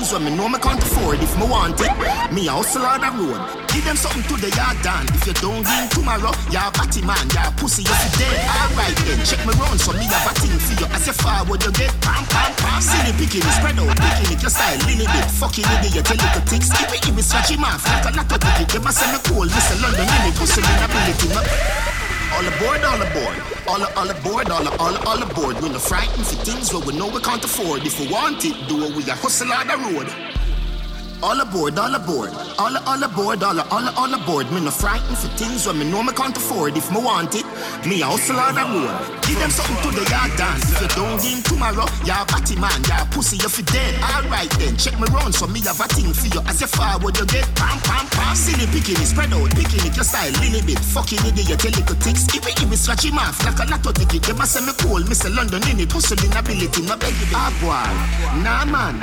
Things when me know me can't afford. If me want it, me a hustle on the road. Give them something to the yard done. If you don't win tomorrow, you're a batty man, you're a pussy, you're dead. Alright then, check me round so me a batting for you. As you forward, you get pam, pam, pam. See the picking, spread out, picking it, your style, little bit. Fucking idiot, your little tick. Skip it, give me scratch him off. Like a lot of ticket, they must send me cool. Mr. London, in it, hustling ability. All aboard, all aboard. All, all aboard, all, all, all aboard. We're not frightened for things where we know we can't afford. If we want it, do it, we a hustle on the road. All aboard, all aboard. All, all aboard, all, all, all aboard. Me no frightened for things when me know me can't afford. If me want it, me a hustle on the road. Give them something to the yard dance. If you don't win tomorrow, you're a batty man, a pussy, you're fi dead. Alright then, check me round so me have a thing for you. As you forward, you get pam, pam, pam. Silly picking it, spread out, picking it, your style, little bit. Fucking idiot, your little ticks. If it, if it scratch him off like a lot of ticket, they must say me cool. Mr. London in it, hustling ability, no beg. Ah boy, nah man.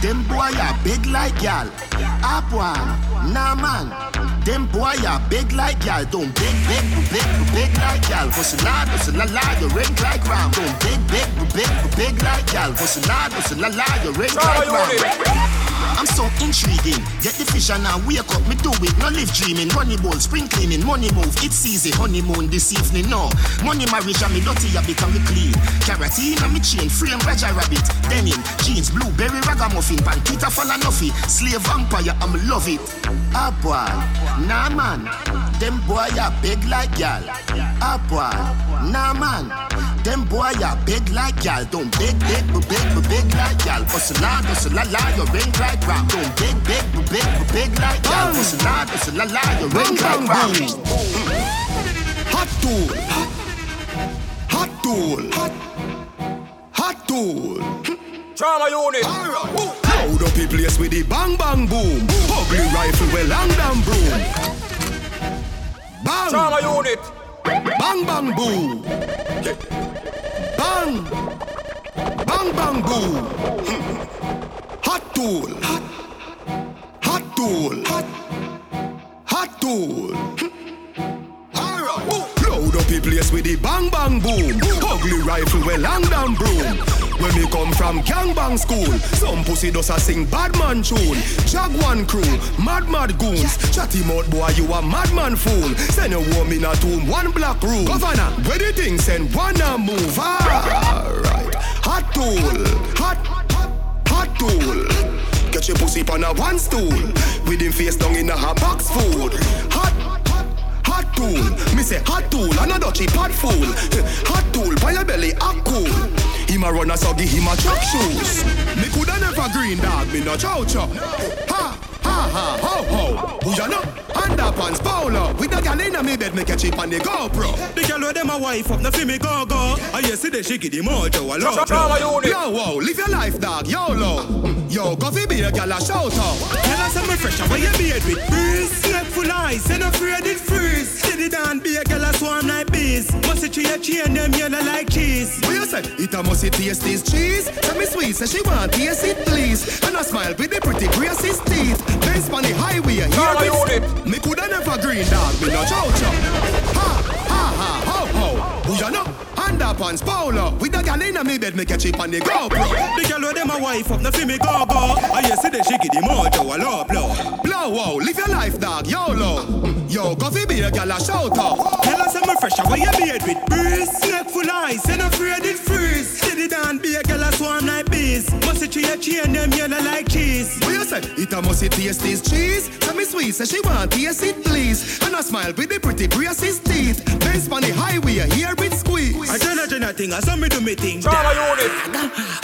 Them boy are big like y'all. Ah boy, nah man. Them boy are big like y'all. Don't big, big, big, big like y'all. Hustle hard, hustle la la, you ring like round. Don't big, big, big, big like y'all. Hustle hard, hustle la la, you ring like round. I'm so intriguing. Get the fish and wake up, me do it. No live dreaming. Money ball, spring cleaning, money move. It's easy. Honeymoon this evening, no. Money marriage and me dirty, I become me clean. Carotene and me chain, frame Raja Rabbit. Denim, jeans, blueberry ragamuffin, pantita falanofi. Slave vampire, I'm love it. Ah boy, nah man. Them boy are big like y'all. Ah boy, nah man. Them boy are big like y'all. Don't big, big, big, big, big like y'all. Hustle la, hustle la la, you ring like rock. Don't big, big, big, big, big like y'all. Hustle la, hustle la la, you ring like rock. Hot tool. Hot tool. Hot, hot tool. Trauma unit. Loud up the place with the bang bang boom. Ugly rifle with long damn broom. Bang. Trauma unit. Bang bang boom. Bang. Bang bang boom. Hot tool. Hot, hot tool. Hot, hot tool. Load up the place with the bang bang boom. Ugly rifle with long damn broom. When we come from gangbang school, some pussy does a sing bad man tune. Jaguan crew, mad mad goons. Chatty mouth boy, you a madman fool. Send a woman a tomb, one black room. Governor, where the thing send one a move. Alright, hot tool, hot, hot tool. Get your pussy on a one stool. With him face down in a hot box food. Hot tool. Me say hot tool, and a dutchy pot fool. Hot tool, by your belly, a cool. Him a run a so give him a track shoes. Me coulda never green dog, me no chow chow. Ha, ha, ha, ho, ho. Who ya know? Underpants, polo. With the gal inna me bed, me catch it on the GoPro. The girl with them a wife up, no fi me go go. I yesterday she give the mojo a low Yo, yo, whoa, live your life, dog, YOLO. Yo, go fi be a gal a shout out. Tell us I'm fresh, where you beard with breeze. Snake full eyes, and afraid it freeze. Steady down, be a girl a swarm like bees. Must it tree a chain, them yellow like cheese. What you say? It a must it taste this cheese. Tell me sweet, say she want taste it please. And I smile with the pretty braces teeth. Benz on the highway, here Trauma with unit. Me coulda never green dog, me no chow chow. Ha, ha, ha, ho, ho. Who ya know? Underpants, polo. With the gal inna me bed, me catch it on the GoPro. The girl with them a wife up, no fi me go go. I yesterday she give the mojo a low blow. Blow, wow, live your life, dog, YOLO. Yo, go fi be a gal a shout out. Tell us I'm fresh, where you beard with breeze. Snake full eyes, and afraid it freeze. Steady down, be a girl a swarm like bees. Must it tree your chain, them yellow like cheese. What you say? It a must taste this cheese. Tell me sweet, say she want taste it please. And I smile with the pretty braces teeth. Based on the highway, hear it squeeze. I don't know, don't thing, I saw me do me thing. Trauma unit.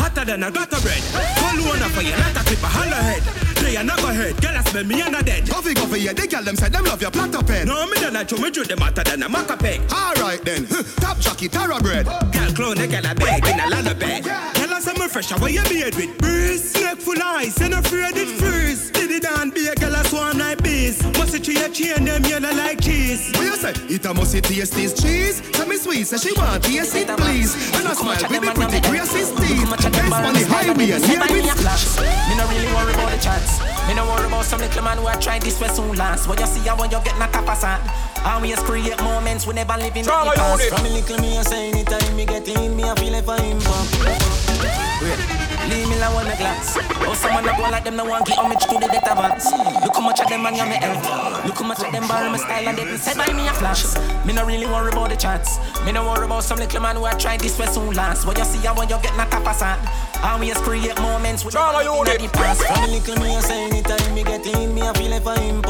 Hotter than a gutter bread. Call one for you, not a clip a holler head. They are not go head, girl, I smell me and a dead. Coffee, coffee, yeah, they girl them say them love your platter pen. No, me don't like you, me do them hotter than a maca peg. Alright then, top jockey, tara bread. Girl, clone, they girl a beg in a lot of bed. Girl, I say me fresh, how you made with breeze. Snake full ice, and afraid it freeze. Did it down, be a girl, I swarm like bees. Must it your chain, them yellow like cheese. What you say? It a must taste this cheese. Tell me sweet, say she want taste it please. And I smile with the pretty braces teeth. Based on the highway, hear it flash. Me no really worry about the chance. Me no worry about some little man who a try this way soon last. What you see, I want you get not a passant. Always create moments we never live in the Trauma past. unit. From me little me, I say anytime me get in, me I feel like for him. Wait, leave me alone with my glass. Oh, someone a go like them, no one give homage to the death advance. Look how much of them man you me help. Look how much of them borrow my style and they been said by me a flash. Me no really worry about the chance. Me no worry about some little man who a try this way soon last. What you see, I want you get not a passant. Always create moments with Trauma never in unit. the past. From me little me, I say anytime me get in, me I feel like for him.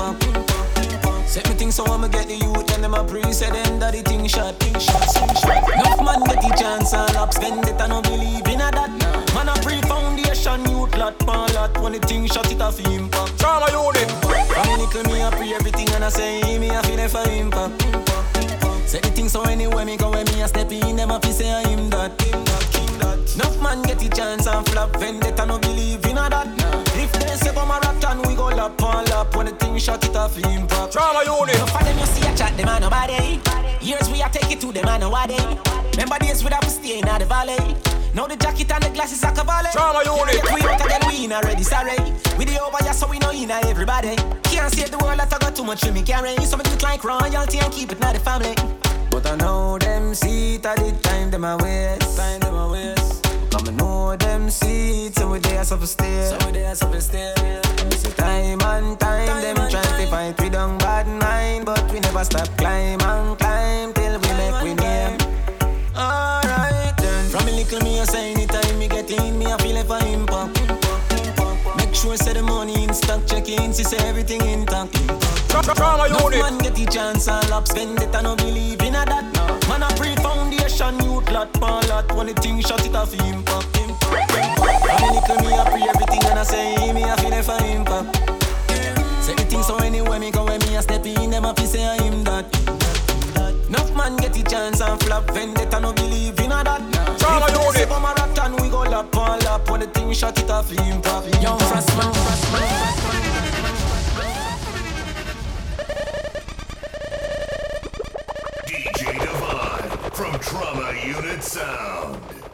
Set me things so I'ma get the youth and them a pre say them that the thing shot, thing shot, thing shot. Enough man get the chance and up spend it and no believe foundation youth lot, man lot when the thing shot it off impact. Trauma unit. Me little me a pre everything and I say me a feel for impact. Say the thing so anywhere me go when me a step in them a fi say I him that. Enough man get the chance and flop vendetta no believe in a that. If they say come a and we go lap on lap when the thing shot it off impact. Trauma unit. Of them you see a chat them a nobody. Years we a take it to them a nobody. Remember days we have to stay in the valley. Now the jacket and the glasses are cavalry. Trauma unit. We out again we in already sorry. We the over just so we know in everybody. Can't save the world I got too much to me carry. So me do it like royalty and keep it not the family. But I know them see it at the time them a waste. Time them a waste. Come and know them see it, so we there suffer stay. So we there suffer stay. So time and time, them try to fight we don't bad mind, but we never stop climb and climb till we make we name. Alright then. From me little me, I say anytime me get in, me I feel like for impact. Make sure say the money in stock, check in, see say everything intact. Trauma Enough unit. man get the chance and lap spend it, I no believe in a that. Lot, pan lot, when the thing shot it off impact. I mean, little me a pre everything and I say me I feel it for impact. Say the thing so anywhere me go when me a step in, them a fi say I him that. Enough man get the chance and flop vendetta, no believe in a that. Trauma If they say unit. come a rat and we go lap on lap when the thing shot it off impact. Young frost man, frost man. From Trauma Unit Sound.